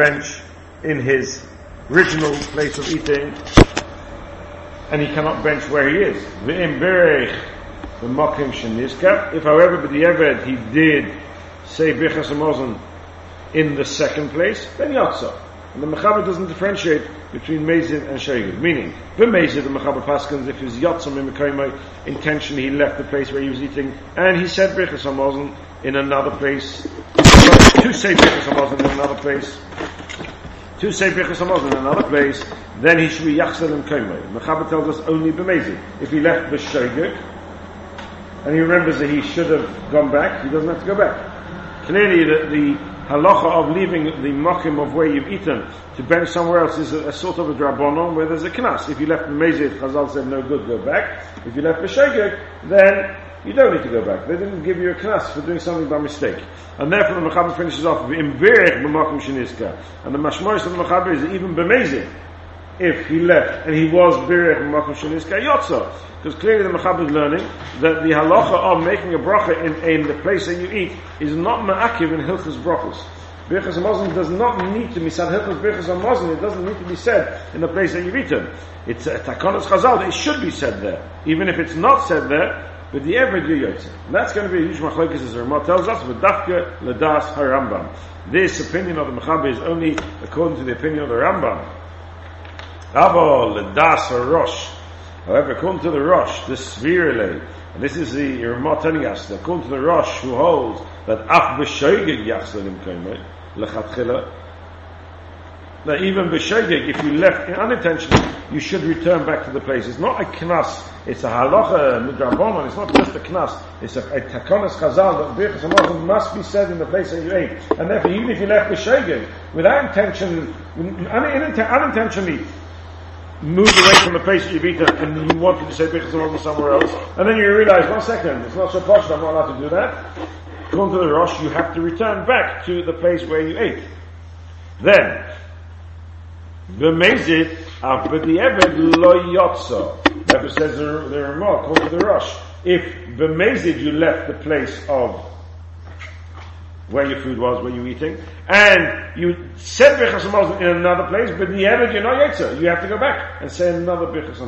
bench in his original place of eating, and he cannot bench where he is. If, however, the Eved, he did say Birchas in the second place, then Yotza. And the Mechaber doesn't differentiate between Mezid and Sheged. Meaning, for Mezid, the Mechaber Paskins, if his Yotzam in Mekoimai, intentionally he left the place where he was eating, and he said Birchas in another place, to say Birchas Hamazon in another place, to say Birchas Hamazon in another place, then he should be Yachsel and Koimai. Mechaber tells us only B'mezid. If he left Sheged, and he remembers that he should have gone back, he doesn't have to go back. Clearly, the, the halacha of leaving the mokim of where you've eaten to bench somewhere else is a, a sort of a drabonon where there's a knas. If you left the mezid, Chazal said no good, go back. If you left the then you don't need to go back. They didn't give you a knas for doing something by mistake. And therefore the Mechaber finishes off with b'mokim sheniska. And the mashmois of the Mechaber is even b'mezid if he left and he was birech b'makom sheniska yotza. Because clearly the Mechab is learning that the halacha of making a bracha in, in the place that you eat is not ma'akiv in hilchas brachos. Birchas Hamazon does not need to be said, Hilchas Birchas Hamazon, it doesn't need to be said in the place that you've eaten. It's a takonos chazal, it should be said there. Even if it's not said there, but the do yotze. And that's going to be a huge machlokes as Ramah tells us, with dafka ledas harambam. This opinion of the Mechaber is only according to the opinion of the Rambam. Avo ledas Rosh. However, according to the Rosh, the Svirele, and this is the Ramah telling us, that according to the Rosh, who holds that af b'shoigig yachsalim koimei, lechatchila, that even b'shoigig, if you left unintentionally, you should return back to the place. It's not a knas, it's a halacha midrabanon, it's not just a knas, it's a, a takonis chazal, that birchas must be said in the place that you ate. And therefore, even if you left b'shoigig, without intention, unintentionally, moved away from the place that you've eaten and you wanted to say Hamazon somewhere else, and then you realize, one second, it's not so posh, I'm not allowed to do that. According to the Rosh, you have to return back to the place where you ate. Then, B'mezit, af b'di'eved lo yotzo. Therefore says the, the Ramah, according to the Rosh, if b'mezid you left the place of where your food was, where you were eating, and you said Birchas in another place, but the Eved, you're not Yetzer. You have to go back and say another Birchas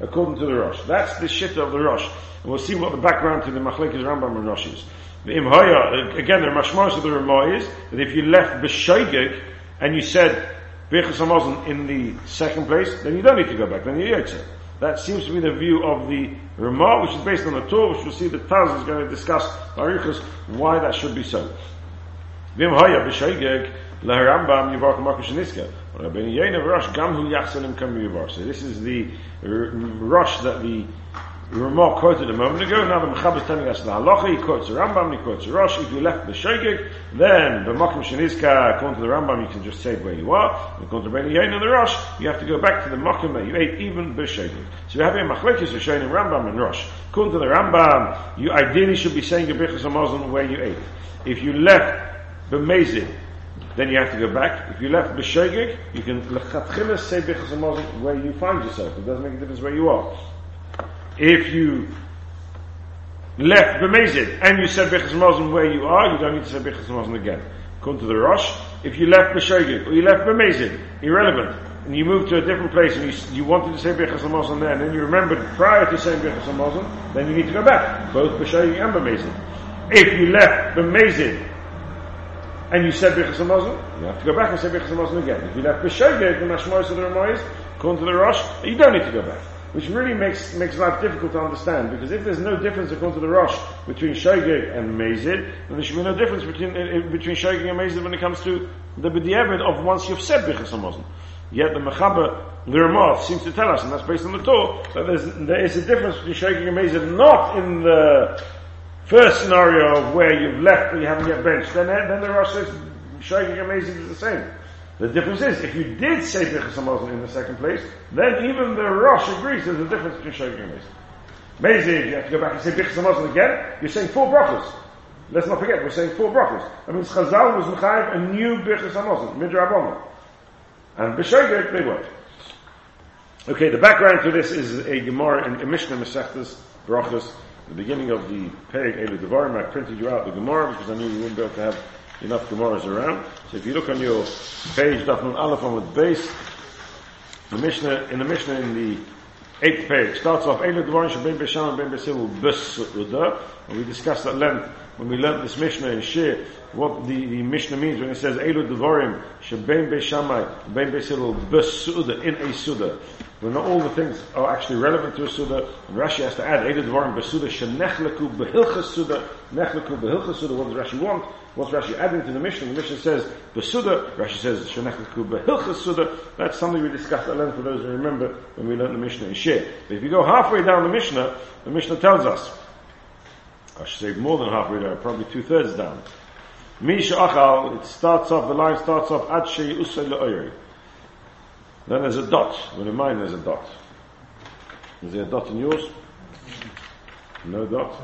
according to the Rosh. That's the shit of the Rosh. And we'll see what the background to the Machlekes Rambam and Rosh is. The Imhaya, again, the Mashmars of the Ramah is that if you left B'shoigig and you said Birchas Hamazon in the second place, then you don't need to go back, then you're. That seems to be the view of the Ramah, which is based on the Torah, which we'll see that Taz is going to discuss Barichas, why that should be so. So this is the Rosh that the Ramah quoted a moment ago. Now the Mechab is telling us the halacha. He quotes the Rambam, he quotes the Rosh. If you left the Shogeg, then the Makim Sheniska, according to the Rambam, you can just say where you are. According to Rabbeinu Yein and the Rosh, you have to go back to the Makim that you ate, even b'Shogeg. So you have here Machlekes Rishonim, Rambam and Rosh. According to the Rambam, you ideally should be saying a Birchas Hamazon where you ate. If you left b'mezid, then you have to go back. If you left b'shogeg, you can lechatchila say hamazon where you find yourself. It doesn't make a difference where you are. If you left b'mezid and you said hamazon where you are, you don't need to say hamazon again. Come to the Rosh. If you left b'shogeg or you left b'mezid, irrelevant. And you moved to a different place and you, you wanted to say Hamazon there, and then you remembered prior to saying Hamazon, then you need to go back, both B'shayim and B'mezid. If you left B'mezid and you said Birchas you have to go back and say Birchas again. If you left B'shogeg, the Mashmois of the Ramois, according to the Rosh, you don't need to go back. Which really makes, makes life difficult to understand, because if there's no difference according to the Rosh between Shogeg and Mezid, then there should be no difference between, uh, between Shogeg and Mezid when it comes to the B'diavad of once you've said Birchas Hamazon. Yet the Mechaber, the Ramah, seems to tell us, and that's based on the Torah, that there's, there is a difference between Shogeg and Mezid, not in the first scenario of where you've left but you haven't yet benched, then, then the Rosh says and Amazing is the same. The difference is, if you did say Birchas Hamazon in the second place, then even the Rosh agrees there's a difference between Shaykh and Amazing. Amazing, you have to go back and say Birchas Hamazon again, you're saying four brachos. Let's not forget, we're saying four brachos. That means Chazal was Mechayiv a new Birchas Hamazon, Midrabonah. And B'Shoigeg, they weren't. Okay, the background to this is a Gemara in, in Mishnah Masechtas, Brachos, the beginning of the Perek Elu Devarim, I printed you out the Gemara because I knew you wouldn't be able to have enough Gemaras around. So if you look on your page, Dafnun Aleph on with base, the Mishnah, in the Mishnah in the eighth page, starts off, Eilu Dvarim Shabim Besham and Ben Besil B'Suda, and we discussed at length when we learned this Mishnah in Shir, what the, the Mishnah means when it says Eilu Devarim Shebem Beishamai Ben Beisilul Besuda in a Suda. When not all the things are actually relevant to a Suda, and Rashi has to add Eilu Devarim Besuda Shenechleku Behilchas Suda Nechleku Behilchas Suda. What does Rashi want? What's Rashi adding to the Mishnah? The Mishnah says Besuda. Rashi says Shenechleku Behilchas Suda. That's something we discussed at length for those who remember when we learned the Mishnah in Shir. But if you go halfway down the Mishnah, the Mishnah tells us I should say more than halfway down, probably two thirds down. Misha Achal, it starts off, the line starts off, Ad Shei Usay Then there's a dot. When in mine there's a dot. Is there a dot in yours? No dot?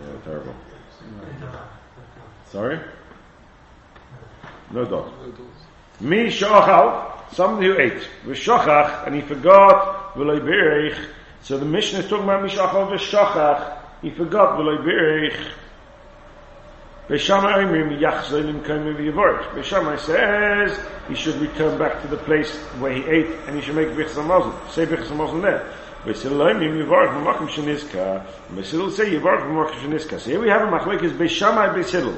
No, terrible. Sorry? No dot. Mi shachal, somebody who ate, v'shachach, and he forgot, v'loy So the mission is talking about mi shachal v'shachach, he forgot v'loy berich. Beishamai says he should return back to the place where he ate and he should make Bichas HaMazon. Say Bichas HaMazon there. Beisil Oimrim Yavorch V'Makim Sheniska. Beisil will say Yavorch V'Makim Sheniska. So here we have a machlek is Beishamai Beisil.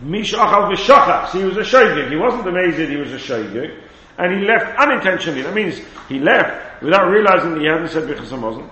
Mish Achal V'Shachach. So he was a Shoigig. He wasn't amazed he was a Shoigig. And he left unintentionally. That means he left without realizing that he hadn't said Bichas HaMazon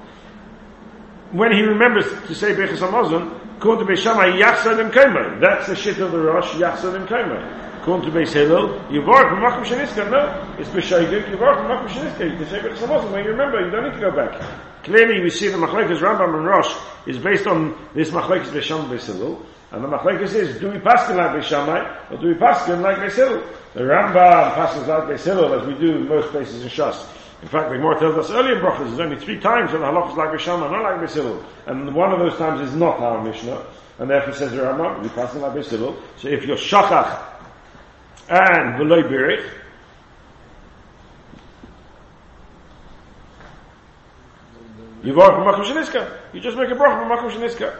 when he remembers to say Bechas Hamazon, according to Beis Shammai, Yachsad Kaimai. That's the shit of the Rosh, Yachsad and Kaimai. According to Beis Hillel, Yivark B'makum Sheniska. No, it's B'shaygik, Yivark B'makum Sheniska. You can say Bechas Hamazon when you remember, you don't need to go back. Clearly we see the Machlekes Rambam and Rosh is based on this Machlekes Beis Shammai Beis. And the Machlekes is, do we pass like Beis Shammai, or do we pass like Beis Hillel? The Rambam passes like Beis Hillel, as we do in most places in Shas. In fact, the Gemara tells us earlier in Brachas, there's only three times when the halach is like Bishama, not like Bishilul. And one of those times is not our Mishnah. And therefore says the Rambam, you pass like Bishilul. So if you're Shachach and Veloy Birich, you just make a bracha from Makom.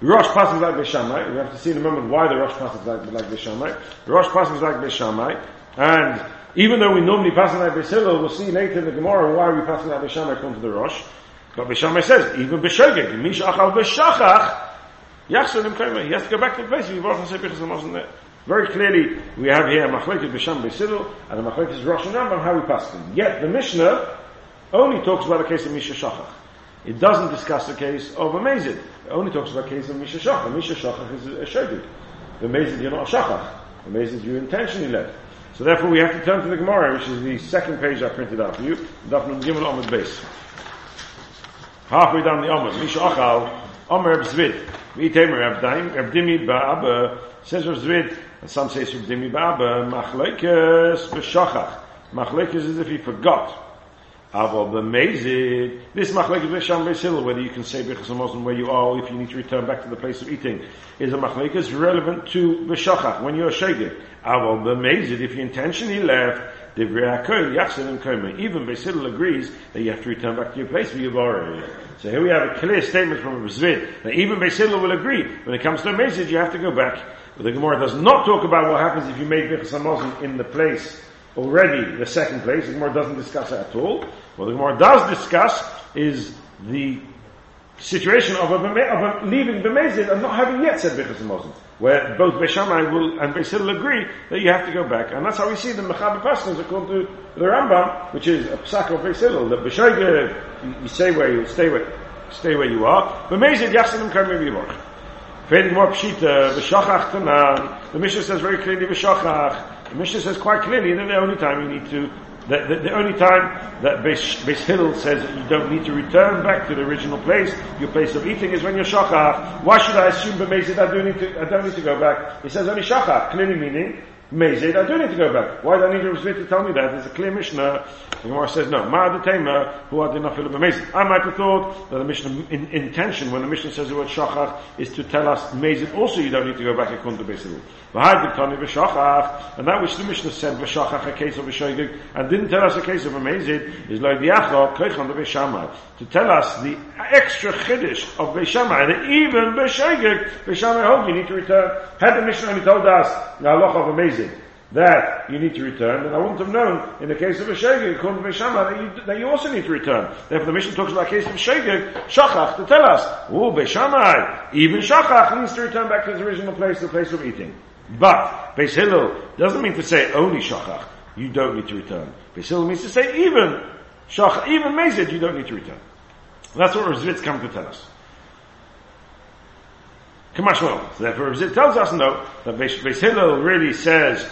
Rosh passes like Beishamai. We have to see in a moment why the Rosh passes like, like Beishamai. Rosh passes like Beishamai. And even though we normally pass on Beis Hillel, we'll see later in the Gemara why we pass on Beis Shammai come to the Rosh. But Beis says, even B'shogeg, Mish Achal B'shachach, Yachsor Kaimer, he has to go back to the place. Very clearly, we have here Machlekes B'Sham Beis Hillel, and the Machlekes Rosh and Rambam, how we pass them. Yet, the Mishnah only talks about the case of Misha Shachach. It doesn't discuss the case of a Mazid. It only talks about the case of Misha Shachach. Misha Shachach is a Shogeg. The Mazid, you're not a Shachach. The Mazid, you intentionally left. So therefore we have to turn to the Gemara, which is the second page I printed out for you. Daf Nun Gimel Amud Beis. Halfway down the Amud, Misha Achal, Omer Reb Zvid, V'itemer Reb Daim, Reb Dimi Ba'aba, says Reb Zvid, and some say Reb Dimi Ba'aba, Machlekes B'shachach. Machlekes is if he forgot. Aval b'mezid. This machlekes b'sham b'sil, whether you can say b'chas Muslim where you are, if you need to return back to the place of eating, is a machlekes relevant to b'shachach when you're sheged. Aval b'mezid, if you intentionally left, even Basil agrees that you have to return back to your place where you've already. So here we have a clear statement from Zvid that even Basil will agree when it comes to a message you have to go back. But the Gemara does not talk about what happens if you make Bichas in the place already the second place. The Gemara doesn't discuss it at all. What the Gemara does discuss is the situation of, a, of a leaving the Mezid and not having yet said Bichas Muslim, where both Beishamai will and Beisil agree that you have to go back. And that's how we see the Mechaber Pasnas according to the Rambam, which is a psak of Beisil, that Beishaga, you stay where you stay where, stay where you are. But Mezid, Yachanim Karmi Yivorch. Fading more pshita, v'shachach tanan. The Mishnah says very clearly v'shachach. The Mishnah says quite clearly that the only time you need to, the, the, only time that Beis, Beis Hill says you don't need to return back to the original place, your place of eating is when you're shachach. Why should I assume B'mezid I do need to, I don't need to go back? He says only shachach, clearly meaning Mezid, I do need to go back. Why do I need a Rizvit to tell me that? There's a clear Mishnah. The Gemara says no. Ma Tema, who are not feel Mezid. I might have thought that the Mishnah in, intention when the Mishnah says the word Shachach is to tell us Mezid also you don't need to go back and come to Beisilu. And that which the Mishnah said V'Shachach a case of V'Shoigig and didn't tell us a case of a Mezid is like the Achot Koichon the to tell us the extra Chiddush of Beishamai that even Beishoigig Beishamai hold you need to return. Had the Mishnah only told us the halacha of amazing that you need to return, then I wouldn't have known in the case of a shegeg, according to Beshama, that you, that you also need to return. Therefore the mission talks about a case of shegeg, shachach, to tell us, oh, Beshamai, even shachach needs to return back to his original place, the place of eating. But, Beis Hillel doesn't mean to say only shachach, you don't need to return. Beis Hillel means to say even shachach, even mezid, you don't need to return. That's what Rizvitz come to tell us. Kamashmal. So therefore, it tells us no that Beis Hillel really says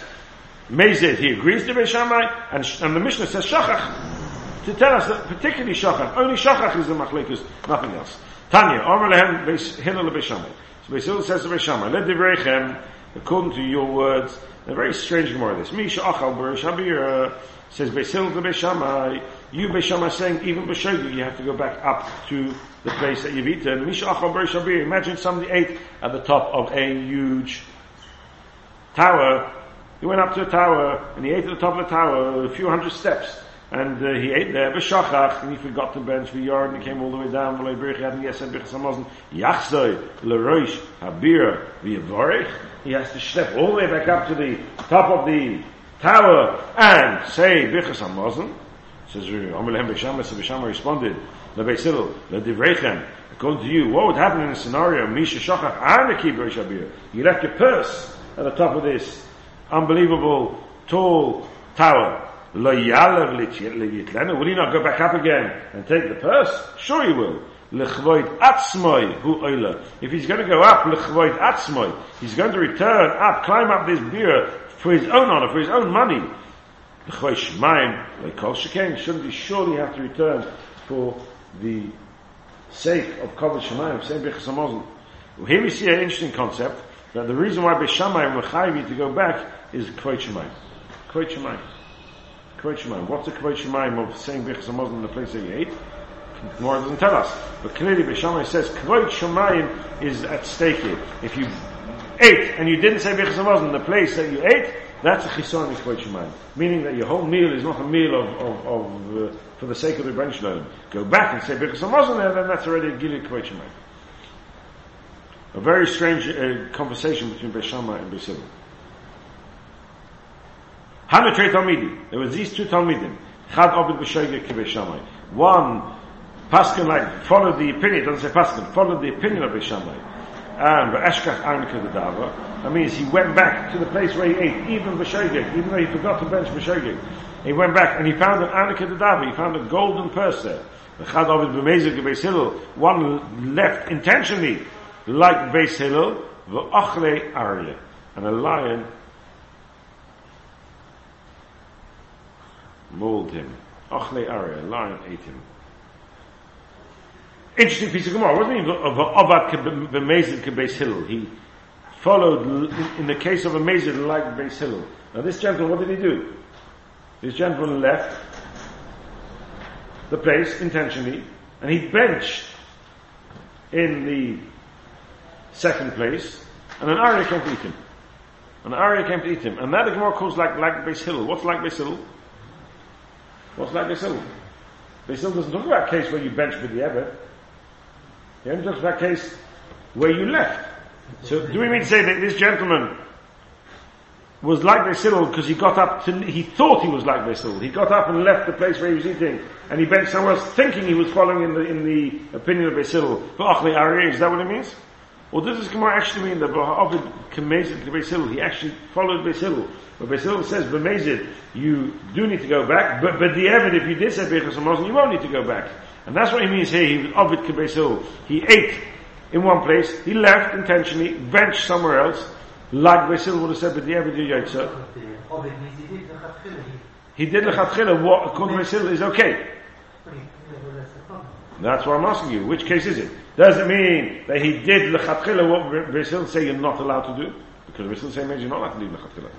Mezid. He agrees to Beis Shammai, and, and the Mishnah says Shachach to tell us that particularly Shachach. Only Shachach is the Machlekus, nothing else. Tanya, Omer Lehem Hillel Beis Shammai. So Beis Hillel says to Beis Shammai, Let Divreichem, according to your words, a very strange more this. Misha Achal Ber Shabir says Beis Hillel to Beis Shammai. You Beis Shammai saying even B'Shogi you have to go back up to the place that you've eaten. Misha Achal Bereshabir, Imagine somebody ate at the top of a huge tower. He went up to a tower and he ate at the top of the tower a few hundred steps. And uh, he ate there, b'shachach, and he forgot to bench the yard, and he came all the way down, and and l'roish, he has to step all the way back up to the top of the tower, and say, birch samazon, says, Amalem B'Shama, so B'Shama responded, Lebeisilu, Ledivrechem, according to you, what would happen in a scenario, Misha Shachach, Arnaki Shabir, you left your purse at the top of this unbelievable, tall tower, will he not go back up again and take the purse? Sure he will. If he's going to go up, he's going to return up, climb up this beer for his own honor, for his own money. Shouldn't he surely have to return for the sake of Kol Shemaim, same Here we see an interesting concept, that the reason why Beshamai Mechayiv to go back is Shemaim. Kvoit Shemaim. What's the Shemaim of saying Bechas HaMozel in the place that you ate? More doesn't tell us. But clearly Beshamai says Shemaim is at stake here. If you ate and you didn't say Bechas HaMozel in the place that you ate, that's a chison shemayim. Meaning that your whole meal is not a meal of, of, of uh, for the sake of the loan. Go back and say because I'm there, then that's already a kvot shemayim. A very strange uh, conversation between Beshama and Besil. Hanatrei Talmidim. There was these two Talmidim. Chad Obed B'Shoigek Kibeshamai. One, Paskin like, followed the opinion, doesn't say Paskin, followed the opinion of Beshamai and Eshkach Arnika the Dava. That means he went back to the place where he ate, even B'Shogeg, even though he forgot to bench B'Shogeg. He went back and he found an Arnika the Dava, he found a golden purse there. One left intentionally, like Beis Hillel, the Ochle Arya, and a lion mauled him. Ochle Arya, a lion ate him. Interesting piece of Gemara. What does it mean Avad b'mezid kebeis Hillel? He followed in the case of a mezid like Beis Hillel. Now this gentleman, what did he do? This gentleman left the place intentionally, and he benched in the second place, and an Arya came to eat him. An Arya came to eat him, and that the Gemara calls like like Beis Hillel. What's like Beis Hillel? What's like Beis Hillel? Beis Hillel doesn't talk about a case where you bench with the Ebed. He only talks about a case where you left. So do we mean to say that this gentleman was like Basil because he got up to, he thought he was like Basil. He got up and left the place where he was eating and he went somewhere else thinking he was following in the, in the opinion of Basil. Is that what it means? Or does this Gemara actually mean that Ovid Kamezid to Basil, he actually followed Basil? But Basil says, Bemezid, you do need to go back, but, but the evidence, if you did say Bechas you won't need to go back. And that's what he means here. He was Ovid Kibesil. He ate in one place. He left intentionally, benched somewhere else. Like Basil would have said, but the Evid you Yaitza. He did lechatchila. What according to Basil is okay. That's why I'm asking you. Which case is it? Does it mean that he did lechatchila what say you're not allowed to do? Because Basil say means you're not allowed to do lechatchila.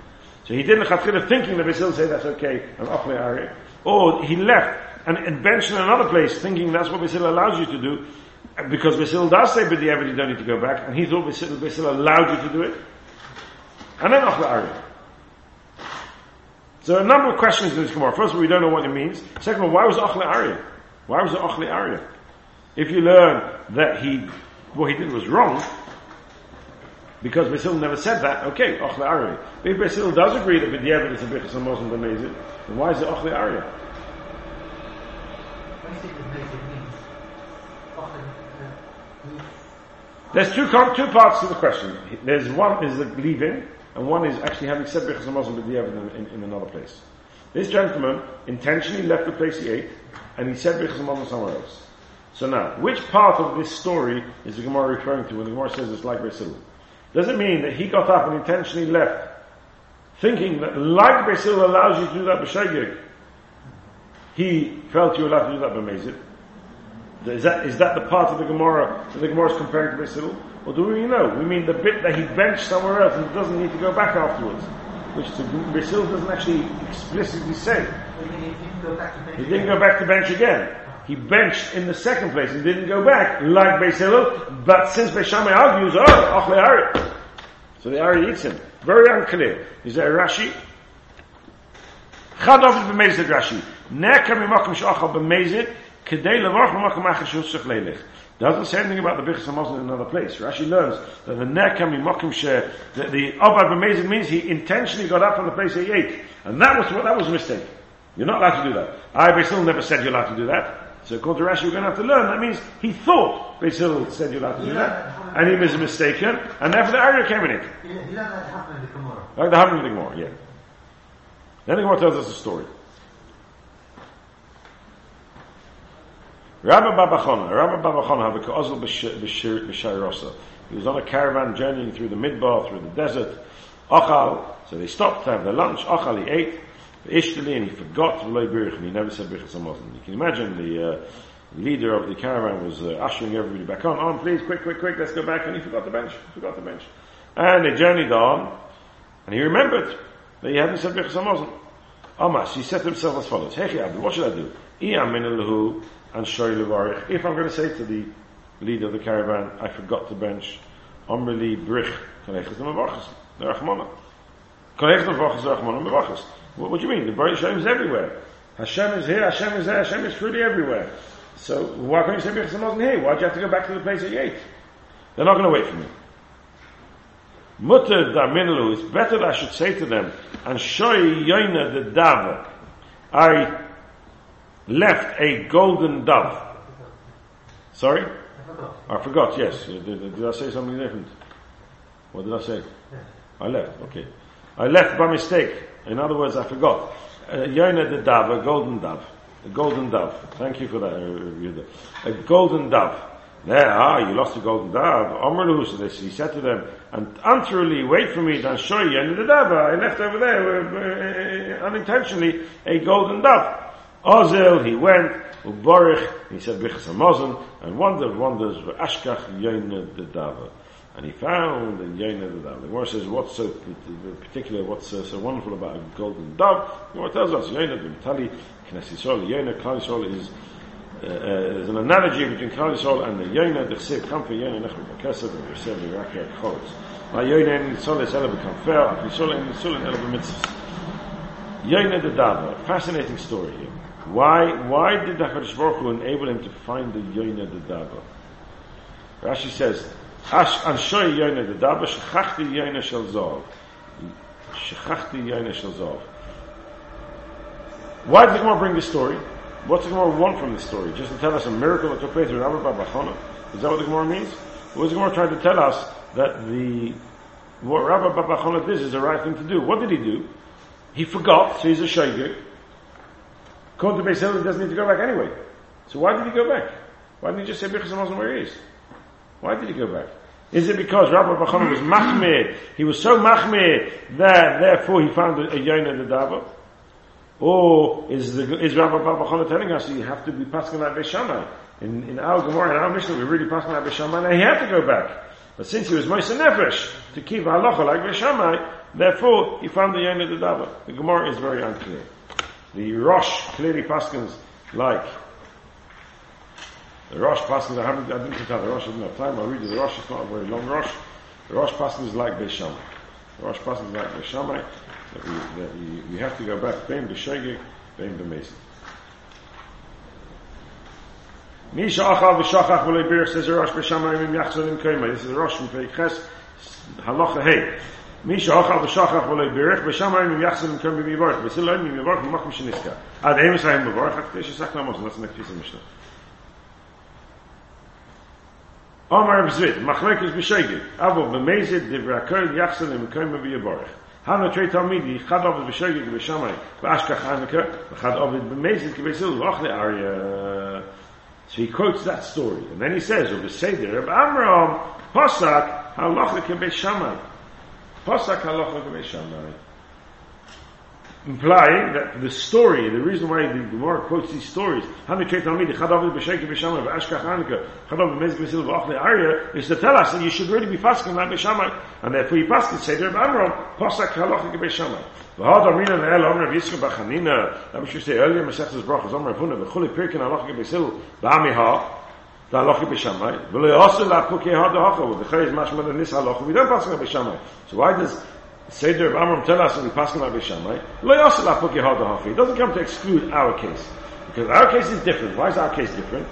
So he didn't Chatchila thinking that say that's okay, and Ochle Ari. Or he left and, benched in another place thinking that's what Basil allows you to do, because Basil does say, but the you don't need to go back, and he thought Basil, allowed you to do it. And then Ochle Ari. So a number of questions in this Gemara. First of all, we don't know what it means. Second of all, why was Ochle Ari? Why was it Ochle Ari? If you learn that he, what he did was wrong, because Basil never said that, okay, Ochle. But if Basil does agree that the evidence of Bichas and Muslim B'mezid, then why is it Ochle Ari? There's two, two parts to the question. There's one is the leaving, and one is actually having said Bichas and Muslim B'diavad in, in, in another place. This gentleman intentionally left the place he ate, and he said Bichas and somewhere else. So now, which part of this story is the Gemara referring to when the Gemara says it's like Basil? Does it mean that he got up and intentionally left, thinking that like Basil allows you to do that b'shegig, he felt you were allowed to do that b'mezid? Is that, is that the part of the Gemara that the Gemara is comparing to Basil? Or do we know? We mean the bit that he benched somewhere else and doesn't need to go back afterwards. Which the Basil doesn't actually explicitly say. He didn't go back to bench again. He benched in the second place and didn't go back, like Beis Hillel, but since Beis Shammai argues, oh, Achle Ari. So the Ari eats him. Very unclear. Is there a Rashi? Chad Ovid b'mezid Rashi. Neka mimokim sh'achal b'mezid, kedei levorch mimokim achar shusach. Doesn't say anything about the Bichas HaMazon in another place. Rashi learns that the Neka mimokim she, that the Obad b'mezid means he intentionally got up from the place he ate. And that was, that was a mistake. You're not allowed to do that. I, Basil, never said you're allowed to do that. So according to Rashi, we're going to have to learn. That means he thought Basil said you're allowed to do that, and he was mistaken, and therefore the Arya came in it. Like the happened in the Gemara, yeah. Then the Gemara tells us a story. Rabbi Babachon, Rabbi Babachon had a kozl b'shayrosa. He was on a caravan journeying through the midbar, through the desert. Achal, so they stopped to have their lunch. Achal, he ate. Ishtali, and he forgot V'loi and he never said Birchas HaMazon. You can imagine the uh, leader of the caravan was uh, ushering everybody back on. On, please, quick, quick, quick, let's go back. And he forgot the bench. Forgot the bench. And they journeyed on, and he remembered that he hadn't said Birchas HaMazon. Amas, he said to himself as follows, Hey, Abdul, what should I do? I am Minulhu and Shoy Levarich. If I'm going to say to the leader of the caravan, I forgot the bench, Amrli Brich, Kanechas Mavachas, Rachmana. Kanechas Mavachas, Rachmana, Mavachas. What, what do you mean? The Baruch Hashem is everywhere. Hashem is here, Hashem is there, Hashem is truly everywhere. So why can't you say Birchas wasn't here? Why do you have to go back to the place that you ate? They're not going to wait for me. Mutter da it's better that I should say to them, and shoy yoina the dava, I left a golden dove. Sorry? I forgot, yes. Did, did, I say something different? What did I say? I left, okay. I left by mistake. In other words, I forgot. Uh, the dove, a golden dove. A golden dove. Thank you for that, uh, A golden dove. There, ah, you lost a golden dove. Omru, so this, he said to them, and answerly, wait for me, then show you. And the dove, I left over there, uh, uh, unintentionally, a golden dove. Ozel, he went, Uborich, he said, Bichas and wondered wonders, Ashkach Yona the dove. And he found in Yena the dove. The Gemara says, what's so particular, what's so, so wonderful about a golden dove? The Gemara tells us, Yena the Mitali, Knesset Yisrael, Yisrael is, uh, uh, an analogy between Yisrael and the Yena, the come for Yena, Nechel, Kesef, and Yosef, the Rakya, Chorotz. My Yena in Yisrael is Ela become fair, and Yisrael in Yisrael in Ela b'mitzvahs. Yena the dove, fascinating story here. Why, why did the Baruch Hu enable him to find the Yena the dove? Rashi says, Why did the Gemara bring this story? What's the Gemara want from this story? Just to tell us a miracle that took place with Rabbi Babachona? Is that what the Gemara means? Or was the Gemara trying to tell us that the what Rabbi Babachona did is the right thing to do? What did he do? He forgot, so he's a shaygir. According to he doesn't need to go back anyway. So why did he go back? Why didn't he just say Hamazon where he is? Why did he go back? Is it because Rabbi Bachana was machmir? He was so machmir that therefore he found a, a in the dava? Or is, the, is Rabbi Bachana telling us you have to be passing like Beishamai? In, in our Gemara, in our Mishnah, we're really passing like Beishamai, and he had to go back. But since he was Moisa Nefesh, to keep halacha like Beishamai, Therefore, he found the Yain of the Dava. The Gemara is very unclear. The Rosh clearly paskins like the Rosh paskins. I haven't. I didn't tell the Rosh. I didn't have time. I'll read. The Rosh is not a very long Rosh. The Rosh paskins is like Beishamai. The Rosh paskins is like Beishamai. That we, that we, we have to go back. Bein b'shegig, bein b'mesim. Misha achal v'shachach v'lei bir says the Rosh b'shamay im yachzon im koimai. This is the Rosh from Peikhes, halacha hey. Misha achal v'shachach v'lei birich b'shamay im yachzon im koimai v'yivarech. V'sil loim im yivarech v'machim sheniska. Ad emes hayim v'varech, hak tesh yisak namos, that's the next piece of Mishnah. Omar b'zvit, machlekes b'shegig, avo b'mezid divrakar yachzon im koimai v'yivarech. Hana trei talmidi, chad ovid b'shegig b'shamay, v'ashkach hanukah, v'chad ovid b'mezid arya. So he quotes that story. And then he says, over Seder, Reb Amram, Posak, halacha kebe Shammai. Posak halacha kebe Shammai. Implying that the story, the reason why the Gemara quotes these stories, is to tell us that you should really be fasting like B'Shamai. And therefore you fast Seder Reb Amram, Posak halacha kebe Shammai. V'had amrina we should say earlier, Masechtas Brachas, omer Avuna, v'chuli pirkin halacha kebe Sil, B'amiha, the halacha b'shamai, v'lo yosel la'pukei ha dehacha, v'chayz mashma l'nis halacha, we don't pass on b'shamai. So why does Seder of Amram tell us we pass la'pukei ha dehacha. It doesn't come to exclude our case. Because our case is different. Why is our case different?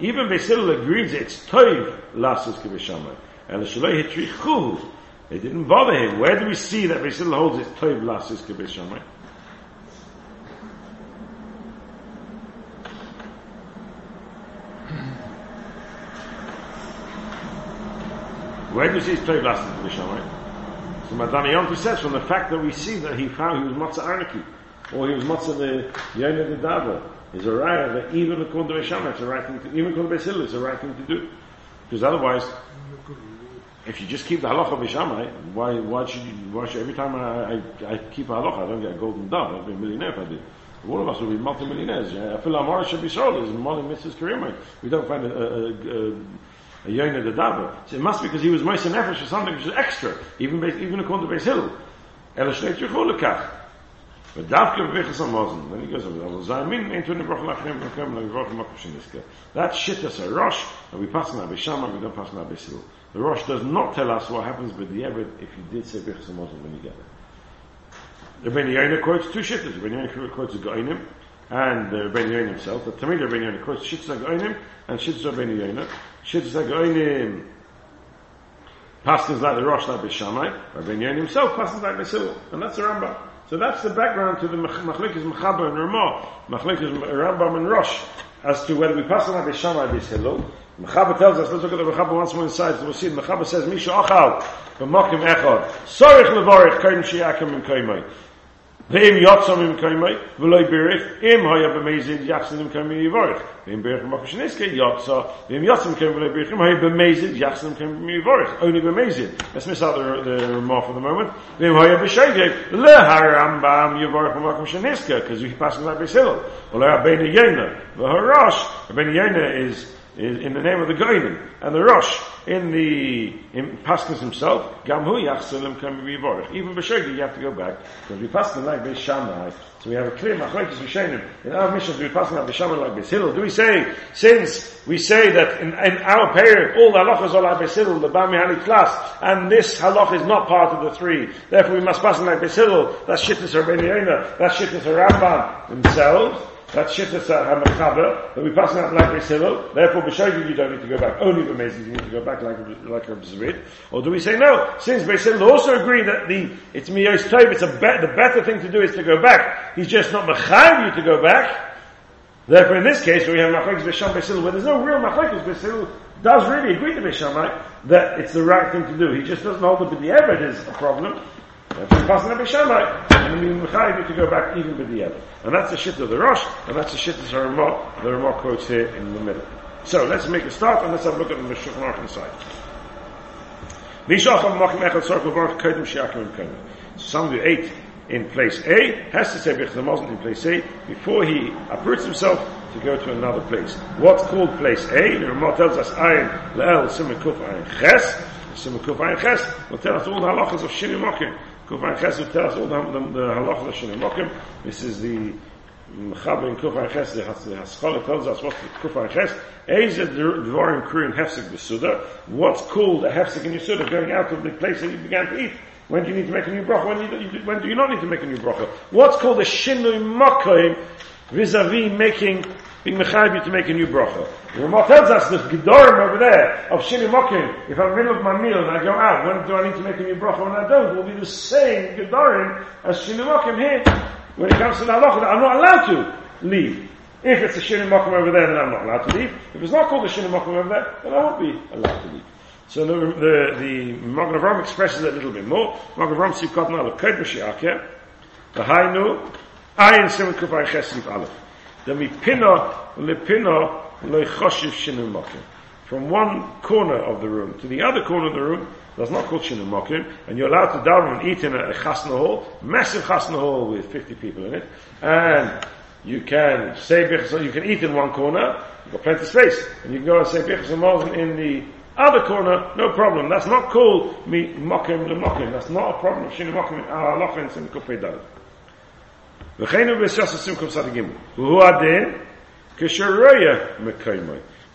Even Basil agrees it's toiv lasis k'b'shamai. And the shaloi hitrichu, they didn't bother him. Where do we see that Basil holds it's toiv lasis k'b'shamai? Where do you see his toiv lasis k'b'shamai? So Madame Yontu says from the fact that we see that he found he was matzah arniki, or he was matzah the yain of the dava, is a right that even according to Beshama, it's a right thing to, even according to Basil, it's a right thing to do. Because otherwise, if you just keep the halacha b'shamai, why, why should you, why should, every time I, I, I keep a halacha, I don't get a golden dove, I'll be a millionaire if I do. One of us will be multi-millionaires. I feel Amar should be sold as money Mrs. Kareem. We don't find a, a, a, a Yoina the Dava. So it must be because he was Moise Nefesh or something which is extra, even, based, even according to Beis Hill. Ela shneit yichol lekach. But davke v'vichas amazon. Then he goes over, "Avol zayin ein tu nebrach lachem v'kem levrach makom sheniska." That shit is a rosh, and we pass on Abishama, we don't pass on Abisil. The rosh does not tell us what happens with the Eved if you did say vichas amazon when you get there. Rabbeinu Yoina quotes two shittas. Rabbeinu Yoina quotes the Goinim, and uh, Rabbeinu Yoina himself. The Tamid Rabbeinu Yoina quotes shittas Goinim, and shittas Rabbeinu Yoina. Shittas Goinim passes like the Rosh like Bishamai. Rabbeinu Yoina himself passes like Basil, and that's the Rambam. So that's the background to the Machlekes Mechaber and Ramah, Machlekes Rambam and Rosh, as to whether we pass on Abis Shammai Abis Hillel. Tells us, let's look at the Mechaber once more inside, so we'll see, Mechaber says, Misha Achal, B'mokim Echad, Sorich Levorich, Kaim Shiakim and Kaimai. Ve'im yotzam im kaimai, v'loi birich, im hoya b'mezid yachsin im kaimai yivorich. Ve'im birich b'mokh sheniske yotza, ve'im yotzam kaimai v'loi birich, im hoya b'mezid yachsin im kaimai yivorich. Only b'mezid. Let's miss out the, the Ramah for the moment. Ve'im hoya b'shegeg, lehar rambam yivorich b'mokh sheniske, because we pass like Basil. V'loi abbeinu yena, v'harash, abbeinu yena is in the name of the Goinim, and the Rosh, in the in Paskas himself, Gamhu Yachselim Kam Yivorich. Even B'Shegi, you have to go back, because we Paskan like Beis Shammai, so we have a clear Machlekes Rishonim. In our mission, we Paskan like Beis Shammai like Beis Hillel. Do we say, since we say that in, in our period, all the halachas are like Beis the Bami Hali class, and this halach is not part of the three, therefore we must Paskan like Beis Hillel, that's Shittas Rabbeinu that's Shittas Rambam themselves, that's Shittas HaMachaber, that we pass out like Beis Hillel, therefore B'Shogeg you don't need to go back, only B'Mezid you need to go back like, like a or do we say no, since Beis Hillel also agree that the, it's Miyos Tov, it's a be- the better thing to do is to go back, he's just not Mechayiv you to go back, therefore in this case we have Machlekes B'Sham Beis where there's no real Machlekes Beis Hillel, does really agree to Beishamai that it's the right thing to do. He just doesn't hold it with the Eved is a problem. The passing of Beishamai. And we Mechayiv to go back even with the Eved. And that's the shit of the Rosh, and that's the shit of the Ramah, the Ramah quotes here in the middle. So let's make a start and let's have a look at the Shulchan inside. Kodim. Somebody who ate in place A has to say the Bechzamazon in place A before he uproots himself to go to another place. What's called place A? The Ramah tells us Ayin Le'el Simikuf Ayin Ches. Simikuf Ayin Ches will tell us all the halachas of Shini Mokim. Kuf Ayin Ches will tell us all the, the, the halachas Shini Mokim. This is the Mechaber in Kuf Ayin Ches, the Haskalah tells us what's the Kuf Ayin Ches. Eze Dvarim Kurin Hefsek Besuda. What's called a Hefsek in Yisuda, going out of the place that you began to eat. When do you need to make a new bracha? When, you, when do you not need to make a new bracha? What's called a shinui makoim vis-a-vis making, being mechayiv to make a new bracha. The Ramah tells us the gedorim over there of shinui makoim, if I'm in the middle of my meal and I go out, when do I need to make a new bracha? When I don't, will be the same gedorim as shinui makoim here. When it comes to the halacha, I'm not allowed to leave. If it's a shinui makoim over there, then I'm not allowed to leave. If it's not called a shinui makoim over there, then I won't be allowed to leave. So the the, the Magen Avram expresses it a little bit more. Magen Avram Sivkot Na Lekod Mashiach, the Hainu Ayin Simon Kufay Chesif Aleph. From one corner of the room to the other corner of the room, that's not called Shinu Mokim, and you're allowed to daven and eat in a chasna hall, massive chasna hall with 50 people in it, and you can say you can eat in one corner, you've got plenty of space, and you can go and say Bichas in the other corner, no problem. That's not called me mokim mokim. That's not a problem of shinu mokim halachim in kufay dalad. V'cheinu simkum sadigim. Who adin? The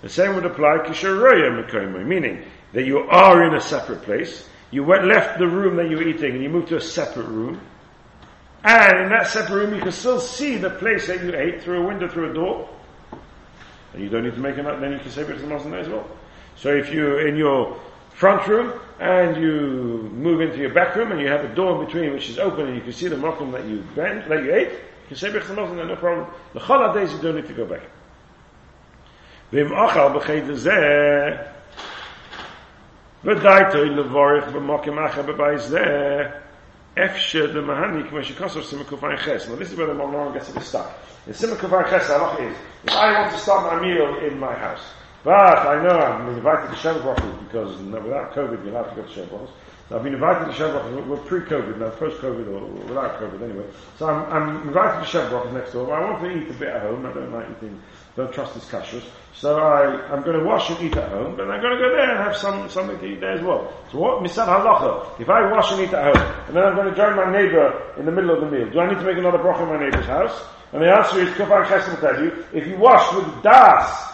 same would apply kisharoya mekoimoy, meaning that you are in a separate place. You went, left the room that you were eating and you moved to a separate room. And in that separate room you can still see the place that you ate through a window, through a door. And you don't need to make a then you can say B'chaz Mazon there as well. So if you're in your front room and you move into your back room and you have a door in between which is open and you can see the makom that you bent, that you ate, you can say B'chaz Mazon there, no problem. The chol days you don't need to go back. V'im achal b'ched zeh ודאי תוי לבורך במוקם אחר בבית זה אפשר דמהני כמו שכוסר סימן קופיים חס. Now this is where the Monon gets to stuck. The Simon Kufar Ches halach is, if I want to start my meal in my house, but I know I'm invited to Shem because without COVID you're allowed to go to Shem so I've been invited to Shem we're pre-COVID, now post-COVID or without COVID anyway. So I'm, I'm invited to Shem next door, but I want to eat a bit at home, I don't like eating, don't trust his kashrus. So I, I'm going to wash and eat at home, but I'm going to go there and have some, something to eat there as well. So what, misad halacha, if I wash and eat at home, and then I'm going to join my neighbor in the middle of the meal, do I need to make another bracha in my neighbor's house? And the answer is, Kafar Chesed tell you, if you wash with das,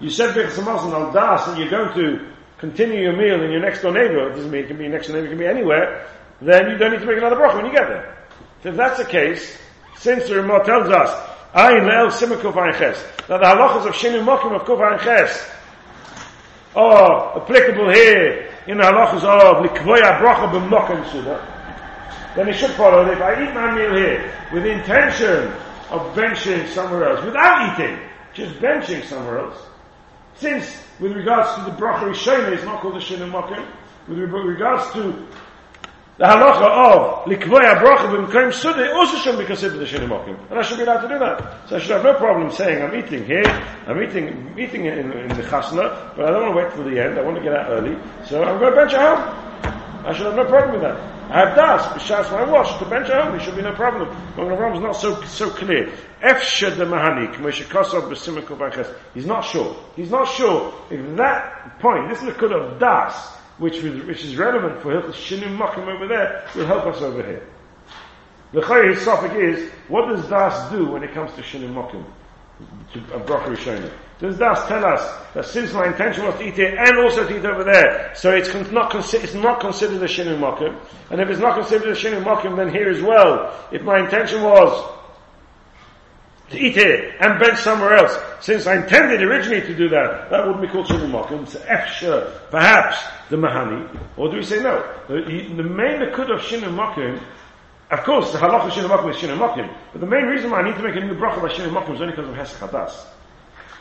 you said Birchas al das, and you're going to continue your meal in your next door neighbor, it doesn't mean it can be your next door neighbor, it can be anywhere, then you don't need to make another bracha when you get there. So if that's the case, since the Ramah tells us, Ayin le'el simah kuf ches, that the halachas of shinu mokim of kuf ches are applicable here in the halachas of likvoya bracha b'mokim suda, then it should follow that if I eat my meal here with the intention of benching somewhere else, without eating, just benching somewhere else, since with regards to the bracha rishona, it's not called the shin mokim, with regards to the halacha of likvoya bracha b'mkaim suda, it also shouldn't be considered the shin mokim, and I should be allowed to do that. So I should have no problem saying I'm eating here, I'm eating eating in, in the chasna, but I don't want to wait till the end. I want to get out early, so I'm going to at home. I should have no problem with that. I have das, b'shas I wash, to bench there should be no problem. But the is not so, so clear. Efshe de mahani, k'moshe kosov b'simah kubaches. He's not sure. He's not sure if that point, this likud of das, which, which is relevant for Hilchas Shinu Mokim over there, will help us over here. The Chayyid topic is, what does das do when it comes to Shinu Mokim? Bracha Rishonah. Does tell us that since my intention was to eat here and also to eat over there, so it's not, consi- it's not considered a shinu mokim, and if it's not considered a shinu mokim, then here as well, if my intention was to eat here and bench somewhere else, since I intended originally to do that, that wouldn't be called shinu mokim. So efsha, perhaps the mahani, or do we say no? The, the main akud of shinu mokim of course, the halacha is shinu mokim, but the main reason why I need to make a new bracha by shinu mokim is only because of hesach hadas.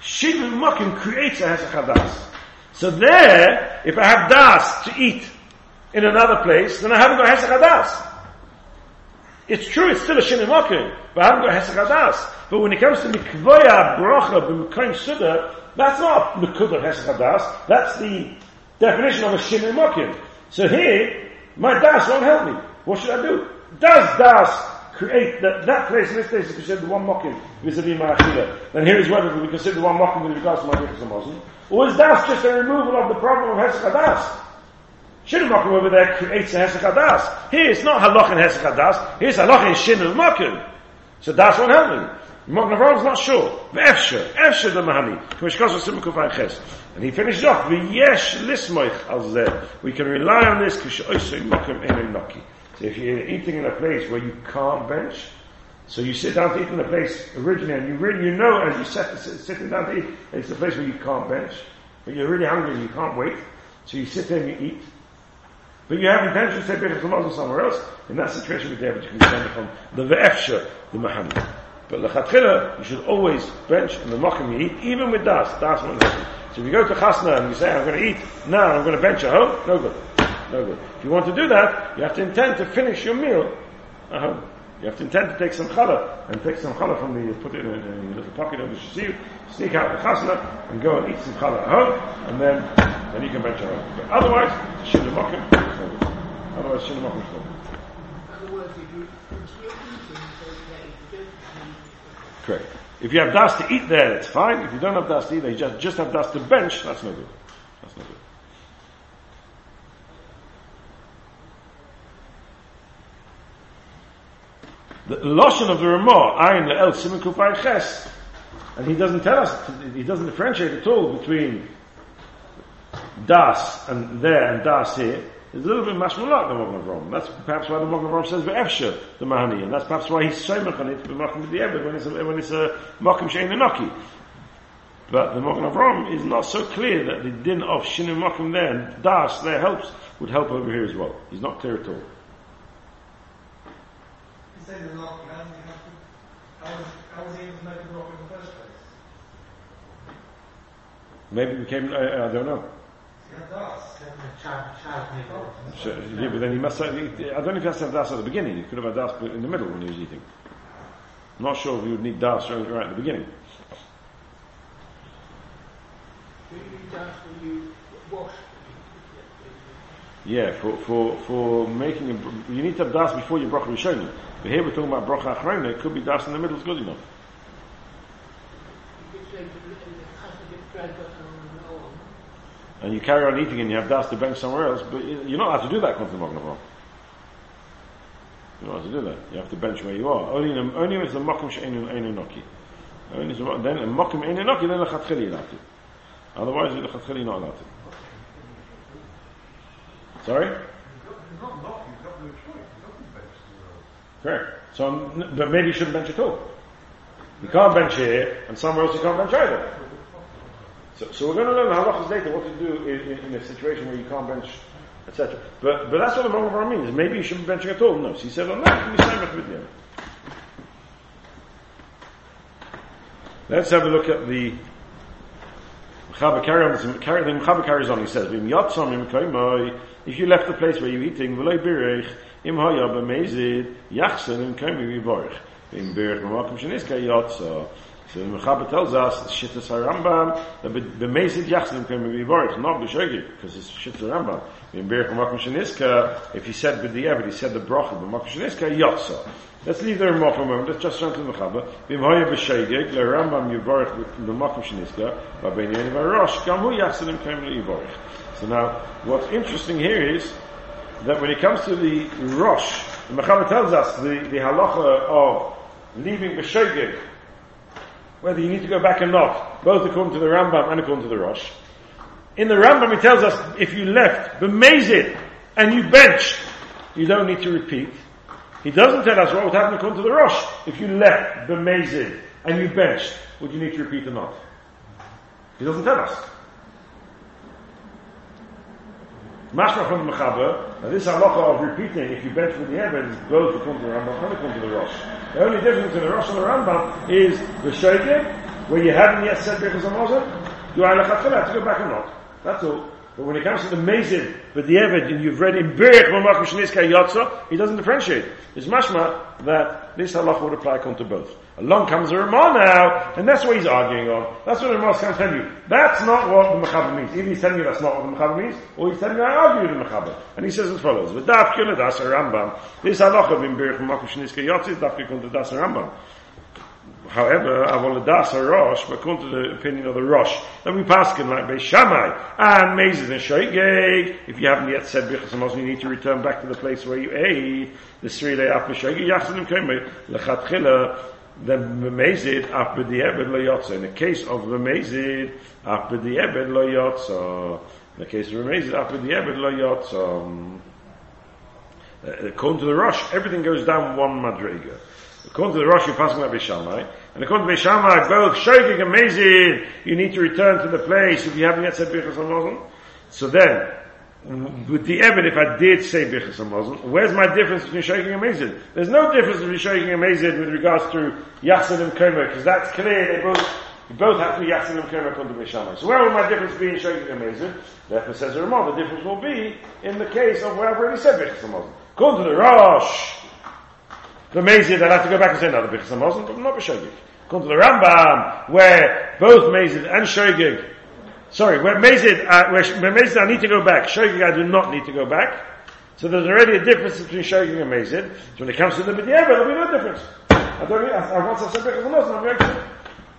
Shivim Mokim creates a Hesach HaDas. So there, if I have Das to eat in another place, then I haven't got Hesach HaDas. It's true, it's still a Shivim Mokim, but I haven't got Hesach HaDas. But when it comes to Mikvoya Brocha B'Mekoim Suda, that's not Mekudah Hesach HaDas, that's the definition of a Shivim Mokim. So here, my Das won't help me. What should I do? Does Das create that, that place in this place is considered one mocking vis-a-vis then here is whether we consider the one mocking with regards to Ma'achila Muslim, or is Das just a removal of the problem of Hesach Hadas? Shin Mockim over there creates a Hesach Hadas. Here it's not Halach and Hadas, here's Halach and Shin of Mockim. So that's what help me. Mogen Avraham is not sure. Ve'efsher, efsher the mahani. K'mishkos v'sim kufay ches. And he finishes off, v'yesh lismoich al. We can rely on this, k'shoisoi mokim enu noki. So if you're eating in a place where you can't bench, so you sit down to eat in a place originally, and you really, you know, as you sit, sit, sitting down to eat, it's a place where you can't bench, but you're really hungry and you can't wait, so you sit there and you eat. But you have intention to say Birchas Hamazon somewhere else, in that situation with David, you can stand from the Ve'efsher, the Mahani. But lechatchila, you should always bench in the mokum you eat, even with das. Das one So if you go to chasna and you say, I'm going to eat now, I'm going to bench at home, no good. No good. If you want to do that, you have to intend to finish your meal home. You have to intend to take some challah and take some challah from the, put it in a, in a little pocket of the shasir, sneak out the chasna and go and eat some challah at home, and then, then you can bench at home. But otherwise, shin mokum, no good. Otherwise, shin mokum is no good. Correct. If you have dust to eat there, it's fine. If you don't have dust to eat there, you just, just have dust to bench, that's no good. That's no good. The lotion of the Ramah, Ayin Le'el Simon Kufay Ches, and he doesn't tell us, he doesn't differentiate at all between das and there and das here. It's a little bit mashmalak the Mogen Avram. That's perhaps why the Mogen Avram says ve'efsher the mahani, and that's perhaps why he's shemach on it the ever when it's a, when it's a makim shein enoki. But the Mogen Avram is not so clear that the din of shinu makim there and das there helps would help over here as well. He's not clear at all. Maybe it became, I, I don't know. Yeah, but then he must have, I don't know if he has to have das at the beginning. He could have had das in the middle when he was eating. I'm not sure if he would need das right, right at the beginning. Yeah, for, for, for making a, you need to have das before you bracha rishonim. But here we're talking about bracha achrona, it could be das in the middle is good enough. and you carry on eating and you have das to bench somewhere else, but you're not allowed to do that according to the Mogen You're not allowed to do that. You have to bench where you are. Only, in, only if a makom she'enu enu noki. Only then a makom enu noki, then lechatchili you're to. Otherwise, lechatchili you're not allowed to. Sorry? Correct. So, but maybe you shouldn't bench at all. You can't bench here, and somewhere else you can't bench either. So, so we're going to learn halachas later what to do in, in, in, a situation where you can't bench, etc. But but that's what the Mogen means. Maybe you shouldn't bench at all. No, so he said, "Oh no, can be with you." Let's have a look at the carry on. The Mechaber carries on. He says, "If you left the place where you're eating, im haya b'mezid yachsen im kaimi v'vorich im birich b'makom sheniska yotza." So the Mechaber tells us, Shittas HaRambam, that b'meisid yachsim can be vorich, not b'shogig, because it's Shittas HaRambam. In Berich B'makom Sheniska, if he said b'di'evet, he said the bracha, b'makom Sheniska, yotza. Let's leave the Ramah for a moment, let's just jump to the Mechaber. B'mhoya b'shogig, le Rambam yivorich b'makom Sheniska, b'beinyan v'rosh, gam hu yachsim can be yivorich. So now, what's interesting here is, that when it comes to the Rosh, the Mechaber tells us the, the halacha of leaving b'shogig, whether you need to go back or not, both according to the Rambam and according to the Rosh. In the Rambam, he tells us if you left b'mezid and you benched, you don't need to repeat. He doesn't tell us what would happen according to the Rosh if you left b'mezid and you benched. Would you need to repeat or not? He doesn't tell us. Mashma from the Mechaber, and this halacha of repeating if you bench with the heavens, both according to the Rambam and according to the Rosh. The only difference in the Rosh and the Rambam is the Shaitim, where you haven't yet said Birchas Hamazon, do I have to go back or not? That's all. But when it comes to the Mezid, with the Eved, and you've read in Yotza, he doesn't differentiate. It's mashma that this halach would apply to both. Along comes the Ramah now, and that's what he's arguing on. That's what the Ramah can tell you. That's not what the Mechaber means. Even he's telling you that's not what the Mechaber means, or he's telling you I argue with the Mechaber. And he says as follows, V'daf kila das Rambam, this halacha in Berich, Mamach Mishniska Yotza, is daf to das Rambam. However, Avoladas Rosh, according to the opinion of the Rosh, that we pass in like Beis Shammai and Mezid and Shoigeg. If you haven't yet said Birchas Hamazon, you need to return back to the place where you ate. The day after Shoigeg, Yachadim Kemer, Lechatchila, then Mezid after the Ebed Lo Yotza. In the case of Mezid after the Ebed Lo Yotza. In the case of the Mezid after the Ebed Lo Yotza. Uh, according to the Rosh, everything goes down one madriga. According to the Rosh, you're passing like Bishamai. And according to Bishamai, both Shogig and Mezid, you need to return to the place if you haven't yet said Birchas HaMazon. So then, with the evidence, if I did say Birchas HaMazon, where's my difference between Shogig and Mezid? There's no difference between Shogig and Mezid with regards to Yassid and Komer, because that's clear, they both, you both have to be Yassid and Komer according to Bishamai. So where will my difference be in Shogig and Mezid? Therefore says the Ramah, the difference will be in the case of where I've already said Birchas HaMazon. According to the Rosh, the Mezid, I'll have to go back and say another Birchas HaMazon, but not B'Shogig. Come to the Rambam, where both Mezid and Shogig, sorry, where Mezid, uh, where, where Mezid I need to go back, Shogig I do not need to go back. So there's already a difference between Shogig and Mezid. So when it comes to the B'di'ever, there'll be no difference. I don't need, I, I once I said Birchas HaMazon, I'm very clear.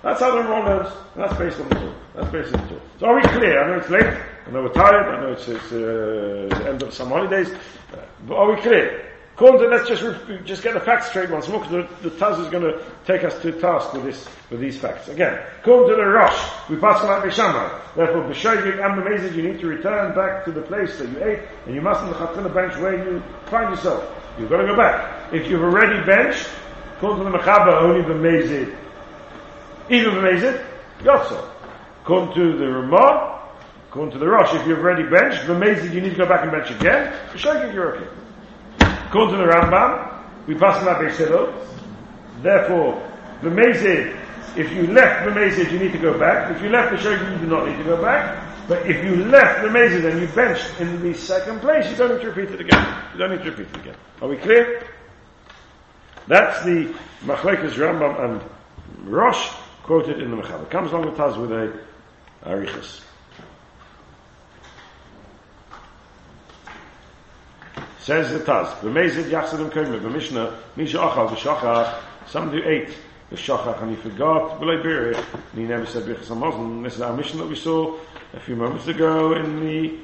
That's how the Ramah knows. And that's based on the Torah. That's based on the Torah. So are we clear? I know it's late. I know we're tired. I know it's, it's uh, the end of some holidays. But are we clear? According to, let's just, just get the facts straight once more, because the, the Taz is going to take us to task with this, with these facts. Again, according to the Rosh, we pass on Bishamai. Therefore, B'shayvik and B'mezid, you need to return back to the place that you ate, and you mustn't the bench where you find yourself. You've got to go back. If you've already benched, according to the Mechaber, only B'mezid. Even B'mezid, Yotzo. According to the Ramah, according to the Rosh, if you've already benched, B'mezid, you need to go back and bench again. B'shayvik, you're okay. According to the Rambam, we pass on Beis Therefore, the Mezid, if you left the Mezid, you need to go back. If you left the Shogeg, you do not need to go back. But if you left the Mezid and you benched in the second place, you don't need to repeat it again. You don't need to repeat it again. Are we clear? That's the Machlekes Rambam and Rosh quoted in the Mechaber. Comes along with us with a Arichas. Says the Taz, B'mezid yachsadim koyme, b'mishnah, misha achal v'shachach, somebody who ate the shachach and he forgot, b'lei birich, and he never said birchas hamazon. This is our mission that we saw a few moments ago in the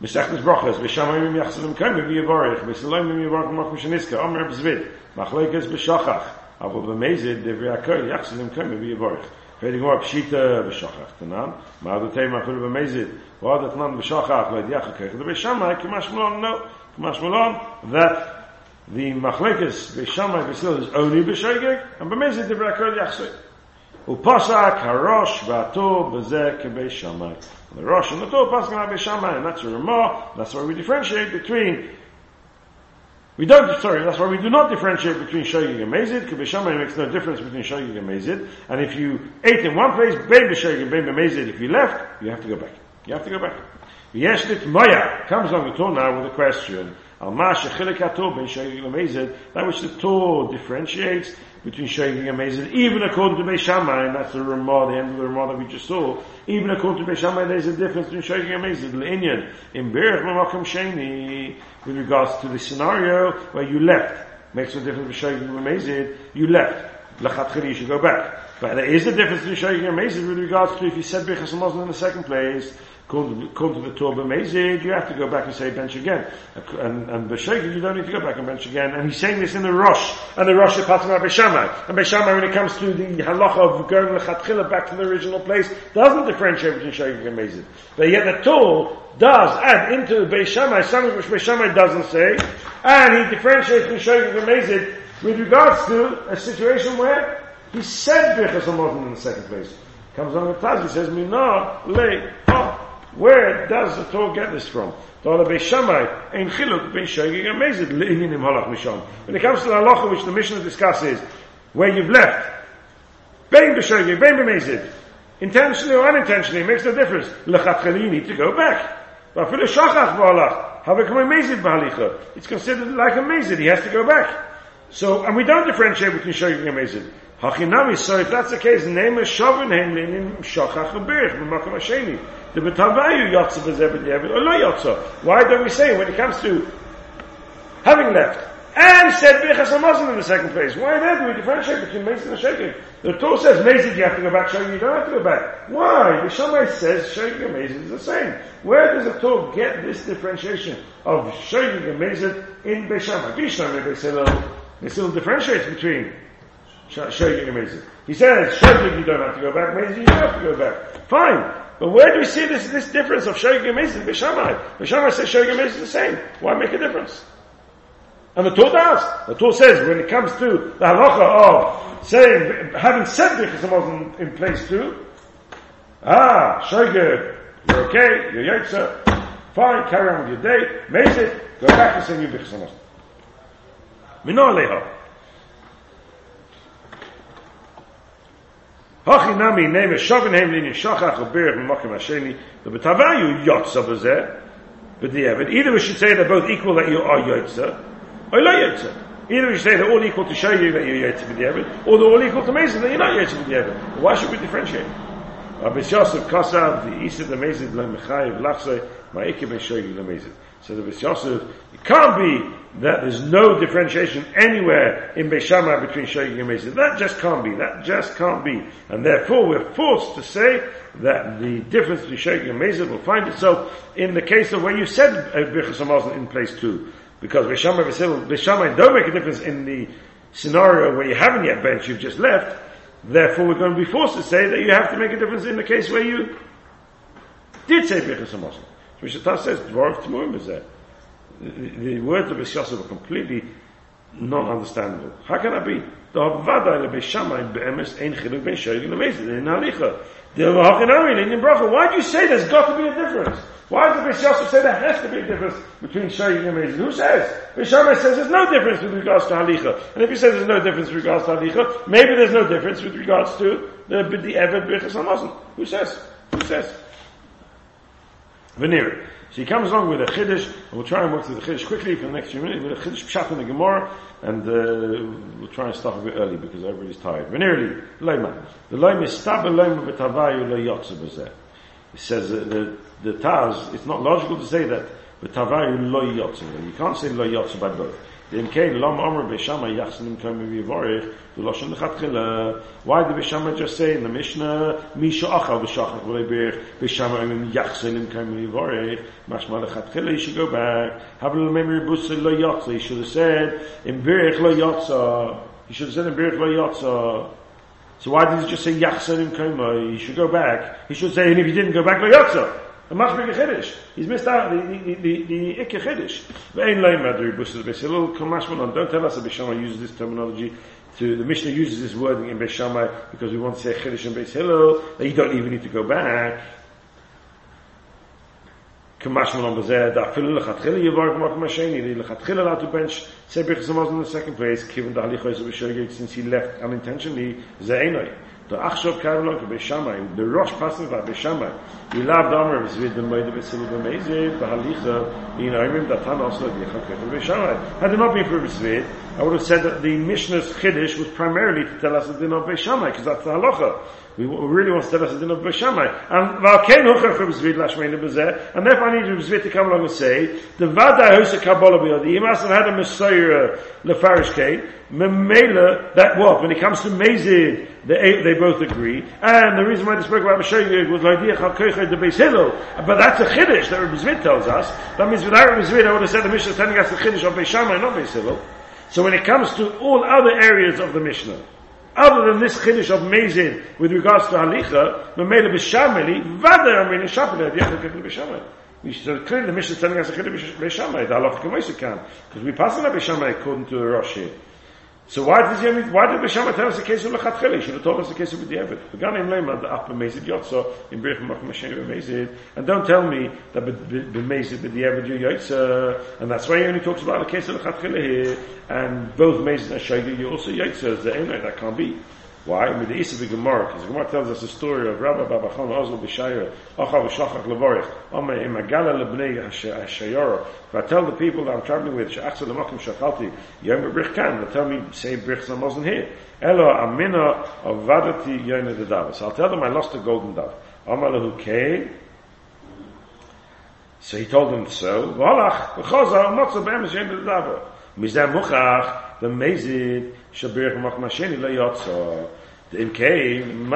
Mesechtes Brachas, B'shamayim yachsadim koyme, v'yavarich, B'salayim yavarich mach mishaniska, Omer b'zvid, machlekes b'shachach, aber b'mezid, devrei akol, yachsadim koyme, v'yavarich. Fading more pshita b'shachach tanan. Ma'adu teim afilu b'mezid. V'adat nan b'shachach le'diach ha'kech. The b'shamai k'mash no. Mashmalon, that the machlekes b'shamai b'sil is only b'shegeg, and b'mezid d'brakol yachsei. Upasak harosh v'ato b'zeh k'b'shamai. The Rosh and the Torah passing out b'shamai, and that's a Ramah, that's why we differentiate between we don't, sorry, that's why we do not differentiate between Shogig and Mezid, because B'Shamai makes no difference between Shogig and Mezid. And if you ate in one place, Bein B'Shogig, Bein B'Mezid, if you left, you have to go back. You have to go back. Yeshlit Moya comes on the Torah now with a question. Al that which the Torah differentiates between Shogig and Mezid, even according to Beis Shammai, and that's the Ramah, the end of the Ramah that we just saw, even according to Beis Shammai, there's a difference between Shogig and Mezid. L'inyan, in Berech Mamakam Sheni, with regards to the scenario where you left, makes no difference between Shogig and Mezid, you left. Lachat you should go back. But there is a difference between Shogig and Mezid with regards to if you said Muslim in the second place, Come to the Torah Mezid, you have to go back and say bench again. And, and B'Sheged, you don't need to go back and bench again. And he's saying this in the Rosh, and the Rosh out B'Shamai. And B'Shamai, when it comes to the halacha of going L'chatchila back to the original place, doesn't differentiate between Sheged and Mezid. But yet the Torah does add into B'Shamai something which B'Shamai doesn't say, and he differentiates between Sheged and Mezid with regards to a situation where he said Birchas in the second place. Comes on the Taz, he says, Mina, Le, Ha. Where does the Torah get this from? When it comes to the halacha which the Mishnah discusses, where you've left, bein bein intentionally or unintentionally, makes no difference. You need to go back. It's considered like a mezid. He has to go back. So, and we don't differentiate between shogeg and mezid. Hachinami, so if that's the case, name is shovin hem lenim shachach abirich b'makom hasheni. The betavayu yotza b'zeh b'diavad, or lo yotza. Why don't we say when it comes to having left, and said Birchas Hamazon in the second place. Why then do we differentiate between Mason and Shaking? The Torah says Mason you have to go back, Shaking you don't have to go back. Why? The Shammai says Shaking and Mason is the same. Where does the Torah get this differentiation of Shaking and Mason in Beishamai? Beishamai, they they still differentiate between Shaking and Mason. He says, Shaking you don't have to go back, Mason you have to go back. Fine. But where do we see this, this difference of Shaking and Mason? Beishamai. Beishamai says Shaking and Mason is the same. Why make a difference? And the Torah does. The Torah says when it comes to the halacha of saying, having said Birchas Hamazon in place too, ah, Shoger, you're okay, you're Yotzer, fine, carry on with your day, make go back and say new Birchas Hamazon. Hachi nami name shogen hem lin shachach uberich m'makim hasheni the betavayu yotza b'zeh b'di'evet either we should say they're both equal that you are yotza or lo yotze. Either we say they're all equal to show you that you're yotze b'diavad, or they're all equal to Mezid that you're not yotze b'diavad. Why should we differentiate? Rabbi Yosef Kasav, the Isa the Mezid, le Mechayev, Lachse, Ma'ike ben Shoyi le Mezid. So the Yosef, it can't be that there's no differentiation anywhere in Beishamah between Shoyi and Mezid. That just can't be. That just can't be. And therefore we're forced to say that the difference between Shoyi and Mezid will find itself in the case of where you said uh, Birchas in place too. Because Bishama Bishama don't make a difference in the scenario where you haven't yet benched, you've just left. Therefore, we're going to be forced to say that you have to make a difference in the case where you did say Birchas Mishatah says, Dvorov Timurim is there. The words of Bishasa were completely not understandable. How can that be? The be'emes ein chiluk ben shoyig the halicha. The bracha. Why do you say there's got to be a difference? Why does Beis Yosef say there has to be a difference between Shoying and Mezid? Who says? Beis says there's no difference with regards to Halicha. And if he says there's no difference with regards to Halicha, maybe there's no difference with regards to the, the Eved Birchas HaMazon. Who says? Who says? Veneer. So he comes along with a Chiddush, and we'll try and work through the Chiddush quickly for the next few minutes, with a Chiddush Pshat in the Gemara, and uh, we'll try and stop a bit early because everybody's tired. Veneerly, Leima. The Leima is Stabel Leima B'Tavayu Lo Yotze. He says that the, the Taz, it's not logical to say that the Tavayu lo yotze. You can't say lo yotze by both. dem kein lam amr be shama yachsen im kein wie vorig du lass in hat gel why the shama just say in the mishna misha acha be shach vorig be shama im yachsen im kein wie vorig mach mal hat gel ich go back. Have a memory bus lo yachs i should have said in berg lo yachs i should have said in berg lo yachs so why did he just say yachsen im kein he should go back. He should say and if he didn't go back lo yachs a mach mit gehedish is mir sta die di di ek gehedish ein lein ma du bus bis a lo kamash von don't tell us a bishama use this terminology to the Mishnah uses this wording in bishama because we want to say Chiddush and Beis hello that you don't even need to go back. Kamash on bza da fill la khat khila yvark ma machine li la to bench. Sebig zamas in the second place given the ali khoy so since he left unintentionally zainoi the achshov karlo ke beshamay the rosh pasen va beshamay i lav damer is with the moide besil be meze be halicha in aimim da tan also the be beshamay had not been for besved i would have said that the mishnah's chiddush was primarily to tell us the din of beshamay because that's the halacha we really want to tell us the din of beshamay and va ken hocher for besved lashmein bezeh and therefore I need besved to come along and say the vada house kabbalah be the must have had a messiah lefarish memela that what when it comes to mezid they, they both agree. And the reason why they spoke about Mashiach was idea Chalkoicha the Beis Hillel. But that's a Chiddush that Rabbi Zvid tells us. That means without Rabbi Zvid, I would have said the Mishnah is telling us the Chiddush of Beis Shammai, not Beis Hillel. So when it comes to all other areas of the Mishnah, other than this Chiddush of Mezid with regards to Halicha, Memele B'Shameli, Vada Amin Shapel, the Yechel Kefil B'Shamai. So clearly the Mishnah is telling us a Chiddush B'Shamai, the Halacha K'moisa can. Because we pass on a B'Shamai according to the Rosh here. So why does he, why did Bishama tell us the case of Lechatchel? He should have told us the case of B'diavad. Began in Lema, the Upper Mezid Yotzo, in Birch Mach Mashem B'mezid. And don't tell me that B'mezid B'diavad you Yotza. Uh, and that's why he only talks about the case of Lechatchel here. And both Mezid and Shayga you also Yotza. That can't be. Why? With the Isa Gemara, because the Gemara tells us the story of Rabbi Babachon Ozl B'Shayra, Achav Shlachach Levorich, Ome Imagala Lebnei HaShayara. If I tell the people that I'm traveling with, She'achsa L'makim Shachalti, Yom Brich Kan, they tell me, say Brich Zamosn here. Elo Amina of Vadati Yom Dedav. So I'll tell them I lost a golden dove. Amalahu Kei, so he told them so. V'holach, v'choza, u'motza b'emes Yom Dedav. Mizeh Muchach, the Mezid, Shabirich Mach Masheni Lo Yotza. In came,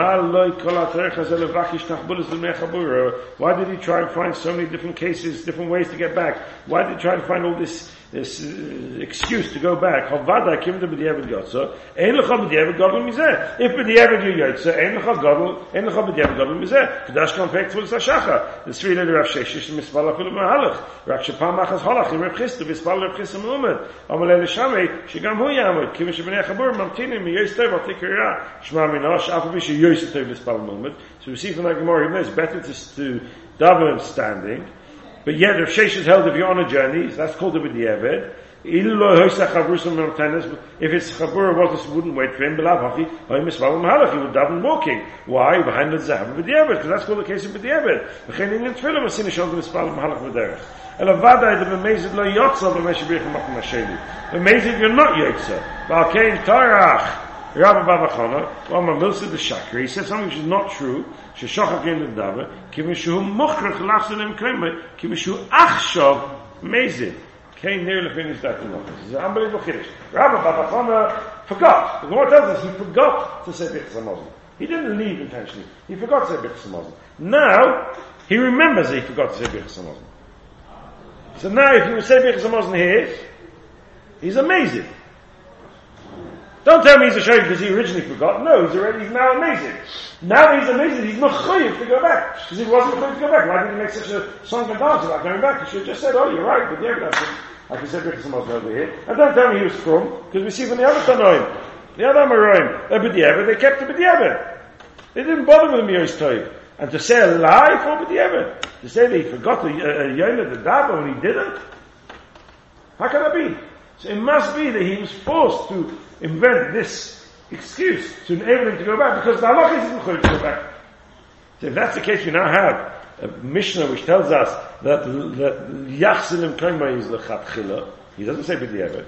why did he try and find so many different cases, different ways to get back? Why did he try to find all this this uh, excuse to go back. Havada kim b'diavad ein lecha b'diavad gadol mizeh. If b'diavad you ein lecha gadol, ein lecha b'diavad gadol mizeh. Kedash pek. The three letter mispal afilu mahalach. Rak shepam Rav Chisda, mispal shigam hu yamud, kim chabur, tev, ira, shma minosh, yoyz tev mispal. So we see from that Gemara, it's better to, to daven standing, but yet, if Shesh is held if you're on a journey, that's called a b'diavad. If it's chabur, what wouldn't wait for him, b'lav he would daven walking. Why? Behind the zahav b'diavad, because that's called the case of b'diavad. V'chein in tefillah, masin ishon the misval mahalach v'derech. El avada ed amazed lo yotza b'meshe b'yichem achim ha-sheli. You're not yotza. Ba'alkein tarach. Rabbi Baba Chana, Lama Milsa the Shakri, he says something which is not true, Sheshachach in the Dava, Kimishu Mochrach Lachsanim Krema, Kimishu Achshav Mezid. Kain nearly finished that in office. It's an unbelievable Kiddush. Rabbi Baba Chana forgot. The Lord tells us he forgot to say Birchas HaMazon. He didn't leave intentionally. He forgot to say Birchas HaMazon. Now, he remembers that he forgot to say Birchas HaMazon. So now if you say Birchas HaMazon here, he's amazing. Don't tell me he's a shayk because he originally forgot. No, he's already, he's now amazing. Now that he's amazing, he's not to go back. Because he wasn't chayiv to go back. Why did he make such a song and dance about going back? He should have just said, oh, you're right, but yeah, that's. Like I said, because someone's over here. And don't tell me he was from, because we see from the other Tanoim, the other they're B'di'evet, they kept the B'di'evet. They didn't bother with the Toiv. And to say a lie for B'di'evet, to say that he forgot the uh, Yonah, the Dava, when he didn't, how can that be? So it must be that he was forced to invent this excuse to enable him to go back because the halach isn't going to go back. So if that's the case, we now have a Mishnah which tells us that that Yachsilim Kaima is the Chatchila. He doesn't say B'diavad.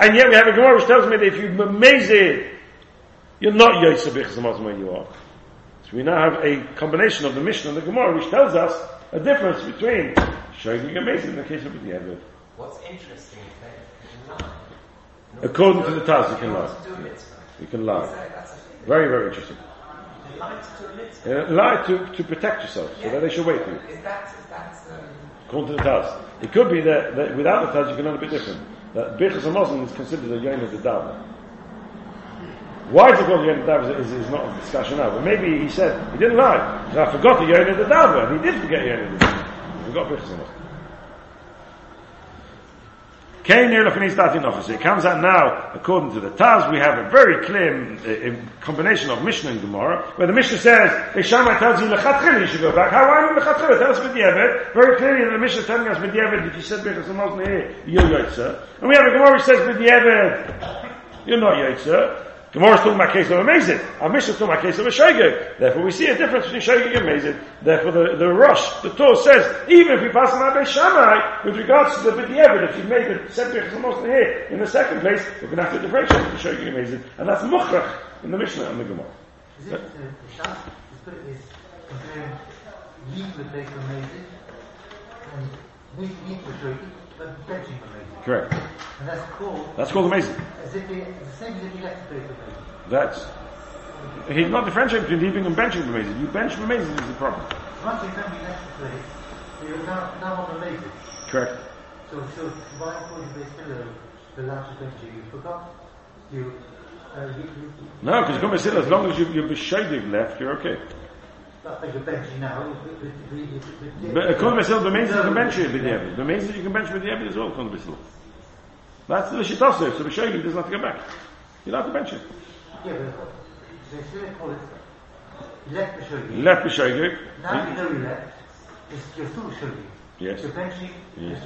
And yet we have a Gemara which tells me that if you amazing, you're not Yosef Bichzamazim where you are. So we now have a combination of the Mishnah and the Gemara which tells us a difference between showing amazing in the case of B'diavad. What's interesting is that According to the Taz, you can lie. You can lie. Very, very interesting. Uh, lie to, to protect yourself, so that they should wait for you. Is that, is that, um... According to the Taz. It could be that, that without the Taz you can learn a bit different. That Birchas HaMazon is considered a Yom of the Dava. Why is it called Yom Dava is, is not a discussion now. But maybe he said, he didn't lie. I forgot the Yom of the Dava, and he did forget Yom of the Dava. He forgot Birchas HaMazon. It comes out now, according to the Taz, we have a very clear uh, combination of Mishnah and Gemara, where the Mishnah says, Shammai tells you, Lechatchil, you should go back. How are you Lechatchil? Tell us B'diavad. Very clearly, the Mishnah telling us B'diavad, if you said B'diavad, someone's here, you're Yotzer. And we have a Gemara which says B'diavad, you're not Yotzer. Gemara is talking about case of amazing. Our Mishnah is talking about case of a shogeg. Therefore, we see a difference between shogeg and amazing. Therefore, the, the rush, the Torah says, even if you pass on Abbei Shammai, with regards to the B'diavad, if you made the Septic almost here, in the second place, we're going to have to differentiate between shogeg and amazing. And that's Mukhrach in the Mishnah and the Gemara. Is it, uh, the Shas is, comparing meat with amazing, and meat with shogeg, but benching amazing. Correct. And that's called. That's called amazing. As if he, the same as if he left the place of amazing. That's. He's not differentiating between leaving and benching amazing. You bench amazing is the problem. Once you family left the place, you're now, now on amazing. Correct. So, so why would you still the last benching? You forgot. You. Uh, you, you, no, because come as long as you, you're left, you're okay. But Kol Basel domains you can bench benching with the Ebed. Domains that you can bench with the Ebed as well, Kol That's the Shitosef, so the Bishoyim does not to go back. You don't have to bench it. Yeah, but they still call it left Bishoyim. Left Bishoyim. Now you know you left. It's Yosu Yes. You're benching yes.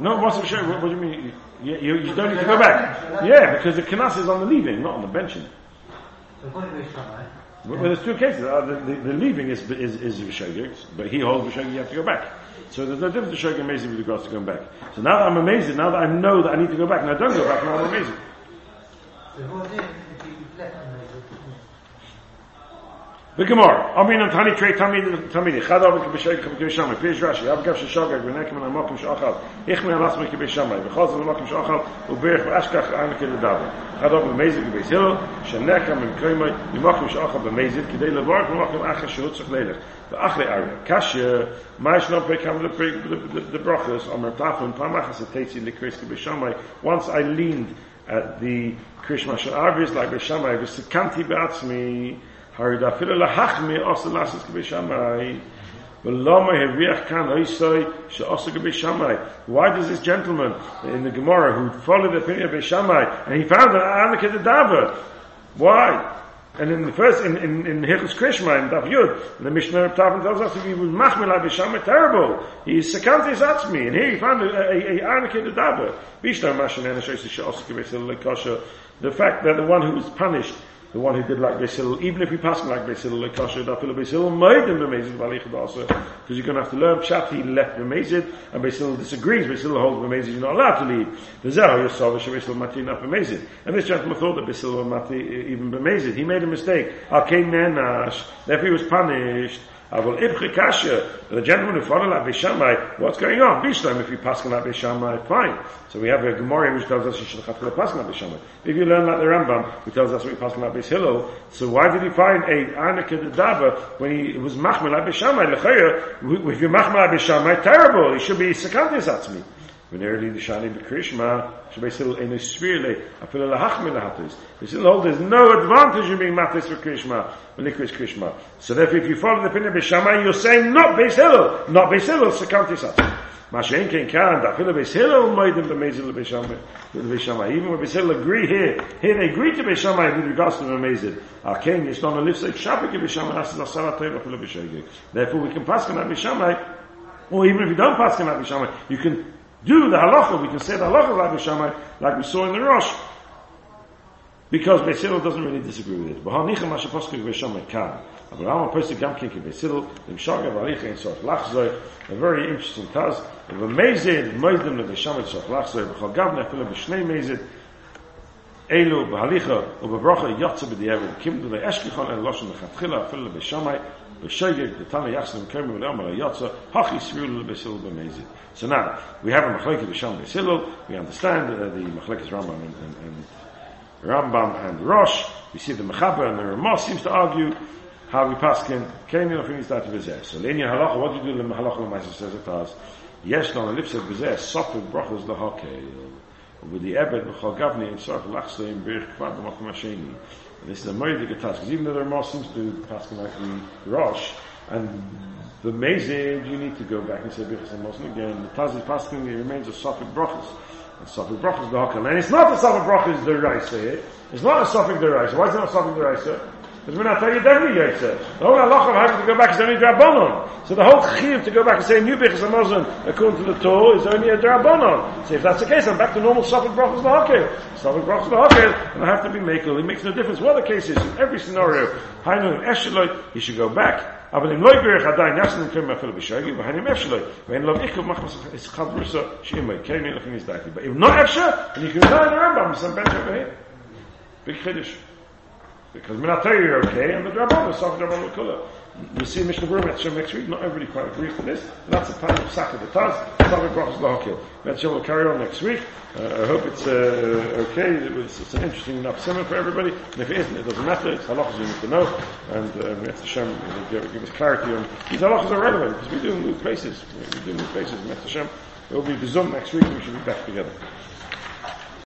No, what's the show? What, what do you mean? You, you, you don't need to go back. Yeah, because the Kanas is on the leaving, not on the benching. So, well, there's two cases. Uh, the, the, the, leaving is is, is Vishogig, but he holds Vishogig, you have to go back. So there's no difference to Shogig amazing with regards to come back. So now that I'm amazing, now that I know that I need to go back, and I don't go back, now I'm amazing. The Gemara. Amrin and Tani Trey Tamid Tamid Chad Amid Kibishai Kibishai Shammai. Pirish Rashi. Yavgav Shishogag V'nekim and Amokim Shachal. Ichmi Alas Mik Kibishai. V'chaz and Amokim Shachal. Uberich V'ashkach Anik Yedav. Chad Amid Mezid Kibish Hillel. Shenekam and Koimai. Yimokim Shachal V'mezid. Kidei Levark V'mokim Acha Shehutzach Leilech. V'achli Arya. Kashya. Maish Nom Pekam the Brachas. Amr Tafim. Pamachas Atetzi Likris Kibishai. Once I leaned at the Krishma Sha'arvis, like Rishamai, V'sikanti B'atzmi. הרי דאפילו להחמי עושה לעשות כבי שמאי ולמה הריח כאן איסוי שעושה כבי שמאי why does this gentleman in the Gemara who followed the opinion of Beishamai and he found that Anaka the Dava why and in the first in in in Hilchos Krishma in Daf Yud the Mishnah of Tavon tells us if he was machmel Beishamai terrible he sekanti zatzmi and here he found a, a, a Anaka the Dava Bishtar Mashan Eneshoyse Sha'osa Kibbe Lekosha the fact that the one who was punished the one who did like Basil, even if he passed like Basil, that Philip Basil made him also, because you're going to have to learn Pshat, he left Bemezid, and Basil disagrees, Basil holds Bemezid, you're not allowed to leave. You saw Basil Mati not Bemezid. And this gentleman thought that Basil Mati even Bemezid. He made a mistake. Al-Kain Menash, therefore he was punished. Avol ibche the gentleman who followed Rabbi Shammai, what's going on? Bishlam, if you pass on Rabbi Shammai, fine. So we have a Gemara which tells us you should have to pass on Rabbi Shammai. If you learn like the Rambam, who tells us we pass on Rabbi Hillel, so why did he find a Anaka Dava when he was Machmel Rabbi Shammai? If you're Machmel Shammai, terrible, he should be Sekantis. When in the Shani Bekrishma, in a sphere, I feel a hachmin hatis. We still hold there's no advantage in being matis for Krishma, when Likris Krishma. So therefore, if you follow the opinion of Bishama, you're saying not Beis Hillel, not Beis Hillel, Sekanti Satz. Mashen Ken Kan, da feel Beis Hillel, Moedim B'mezil B'Shama, B'Shama. Even when Beis Hillel agree here, here they agree to B'Shama with regards to B'mezil. Aken, it's not a lift like Shabbat B'Shama, that's the Sarah Torah for B'Shama. Therefore, we can pass on B'Shama, or even if you don't pass on B'Shama, you can do the halacha, we can say the halacha like Bishamai, like we saw in the Rosh, because Beisil doesn't really disagree with it. B'hanicha mashaposkik Beishamai kan. Abraham person gamkin ki Beisil, the Mishaga v'aricha in Sof Lachzoi, a very interesting taz, of a mezid, moidim le Beishamai Sof Lachzoi, b'chol gavne afilo b'shnei mezid, אלו בהליכה ובברכה יוצא בדיעבד קימדו לאשכחון אל לושן לכתחילה אפילו לבשמאי בשגג דתנא יחסן קרמי ולאמר היוצא הכי סבירו לבסיל במזיד So now, we have a machlekes b'sham b'silul, we understand uh, the machlekes Rambam and, and, and Rambam and Rosh, we see the Mechaber and the Ramah seems to argue how we pass in Kain of things that v'zeh. So linear halacha, what do you do in halacha l'maisa says it as, yes, no, lip said v'zeh, sofik brachos l'hakel. With the Ebed, B'chol Gavni, and Sarf Lachsa, in Birch Kvad, B'makom Hasheni. And this is a murder task, because even though the Ramah seems to pass like the Rosh, and the Mezid, you need to go back and say Birchas Muslim again. The Taz is passing, it remains a Sofik Brachas. And Sofik Brachas the Hakal. And it's not a Sofik Brachas the Raisa here. It's not a Sofik the Raisa. Why is it not a Sofik the Raisa? Because we're not Tanya Devni Yaitse. The whole halacha having to go back is only Drabonon. So the whole chiv to go back and say new is a Muslim according to the Torah is only a Drabonon. So if that's the case, I'm back to normal Sofik Brachos Lahakil. Sofik Brachos Lahakil, and I have to be makil. It makes no difference what the case is. In every scenario, Hainu and Esheloi, he should go back. אבל אם לא יברך עדיין יחסן נקראים אפילו בשגי, והן אם אפשלוי, ואין לו עיכב מחמס ישחד ברוסו, שאימא יקרים ילכים יזדעתי. אם לא אפשר, אני קורא לרמב"ם, מסמבן שבהם. בקחידש. Because Minatay you're okay, and the Rabban is soft Rabban Kula. You see Mishnah Berurah Metzger next week, not everybody quite agrees with this, and that's a part of Saka the Taz, Saka Brachas Lahakil. Metzger will carry on next week. Uh, I hope it's uh, okay. It was, it's an interesting enough sermon for everybody, and if it isn't, it doesn't matter. It's halachas you need to know, and uh, Metzger Shem will give, give us clarity on these halachas are relevant because we do move places. We do move places. Metzger Shem will be Zoom next week, we should be back together.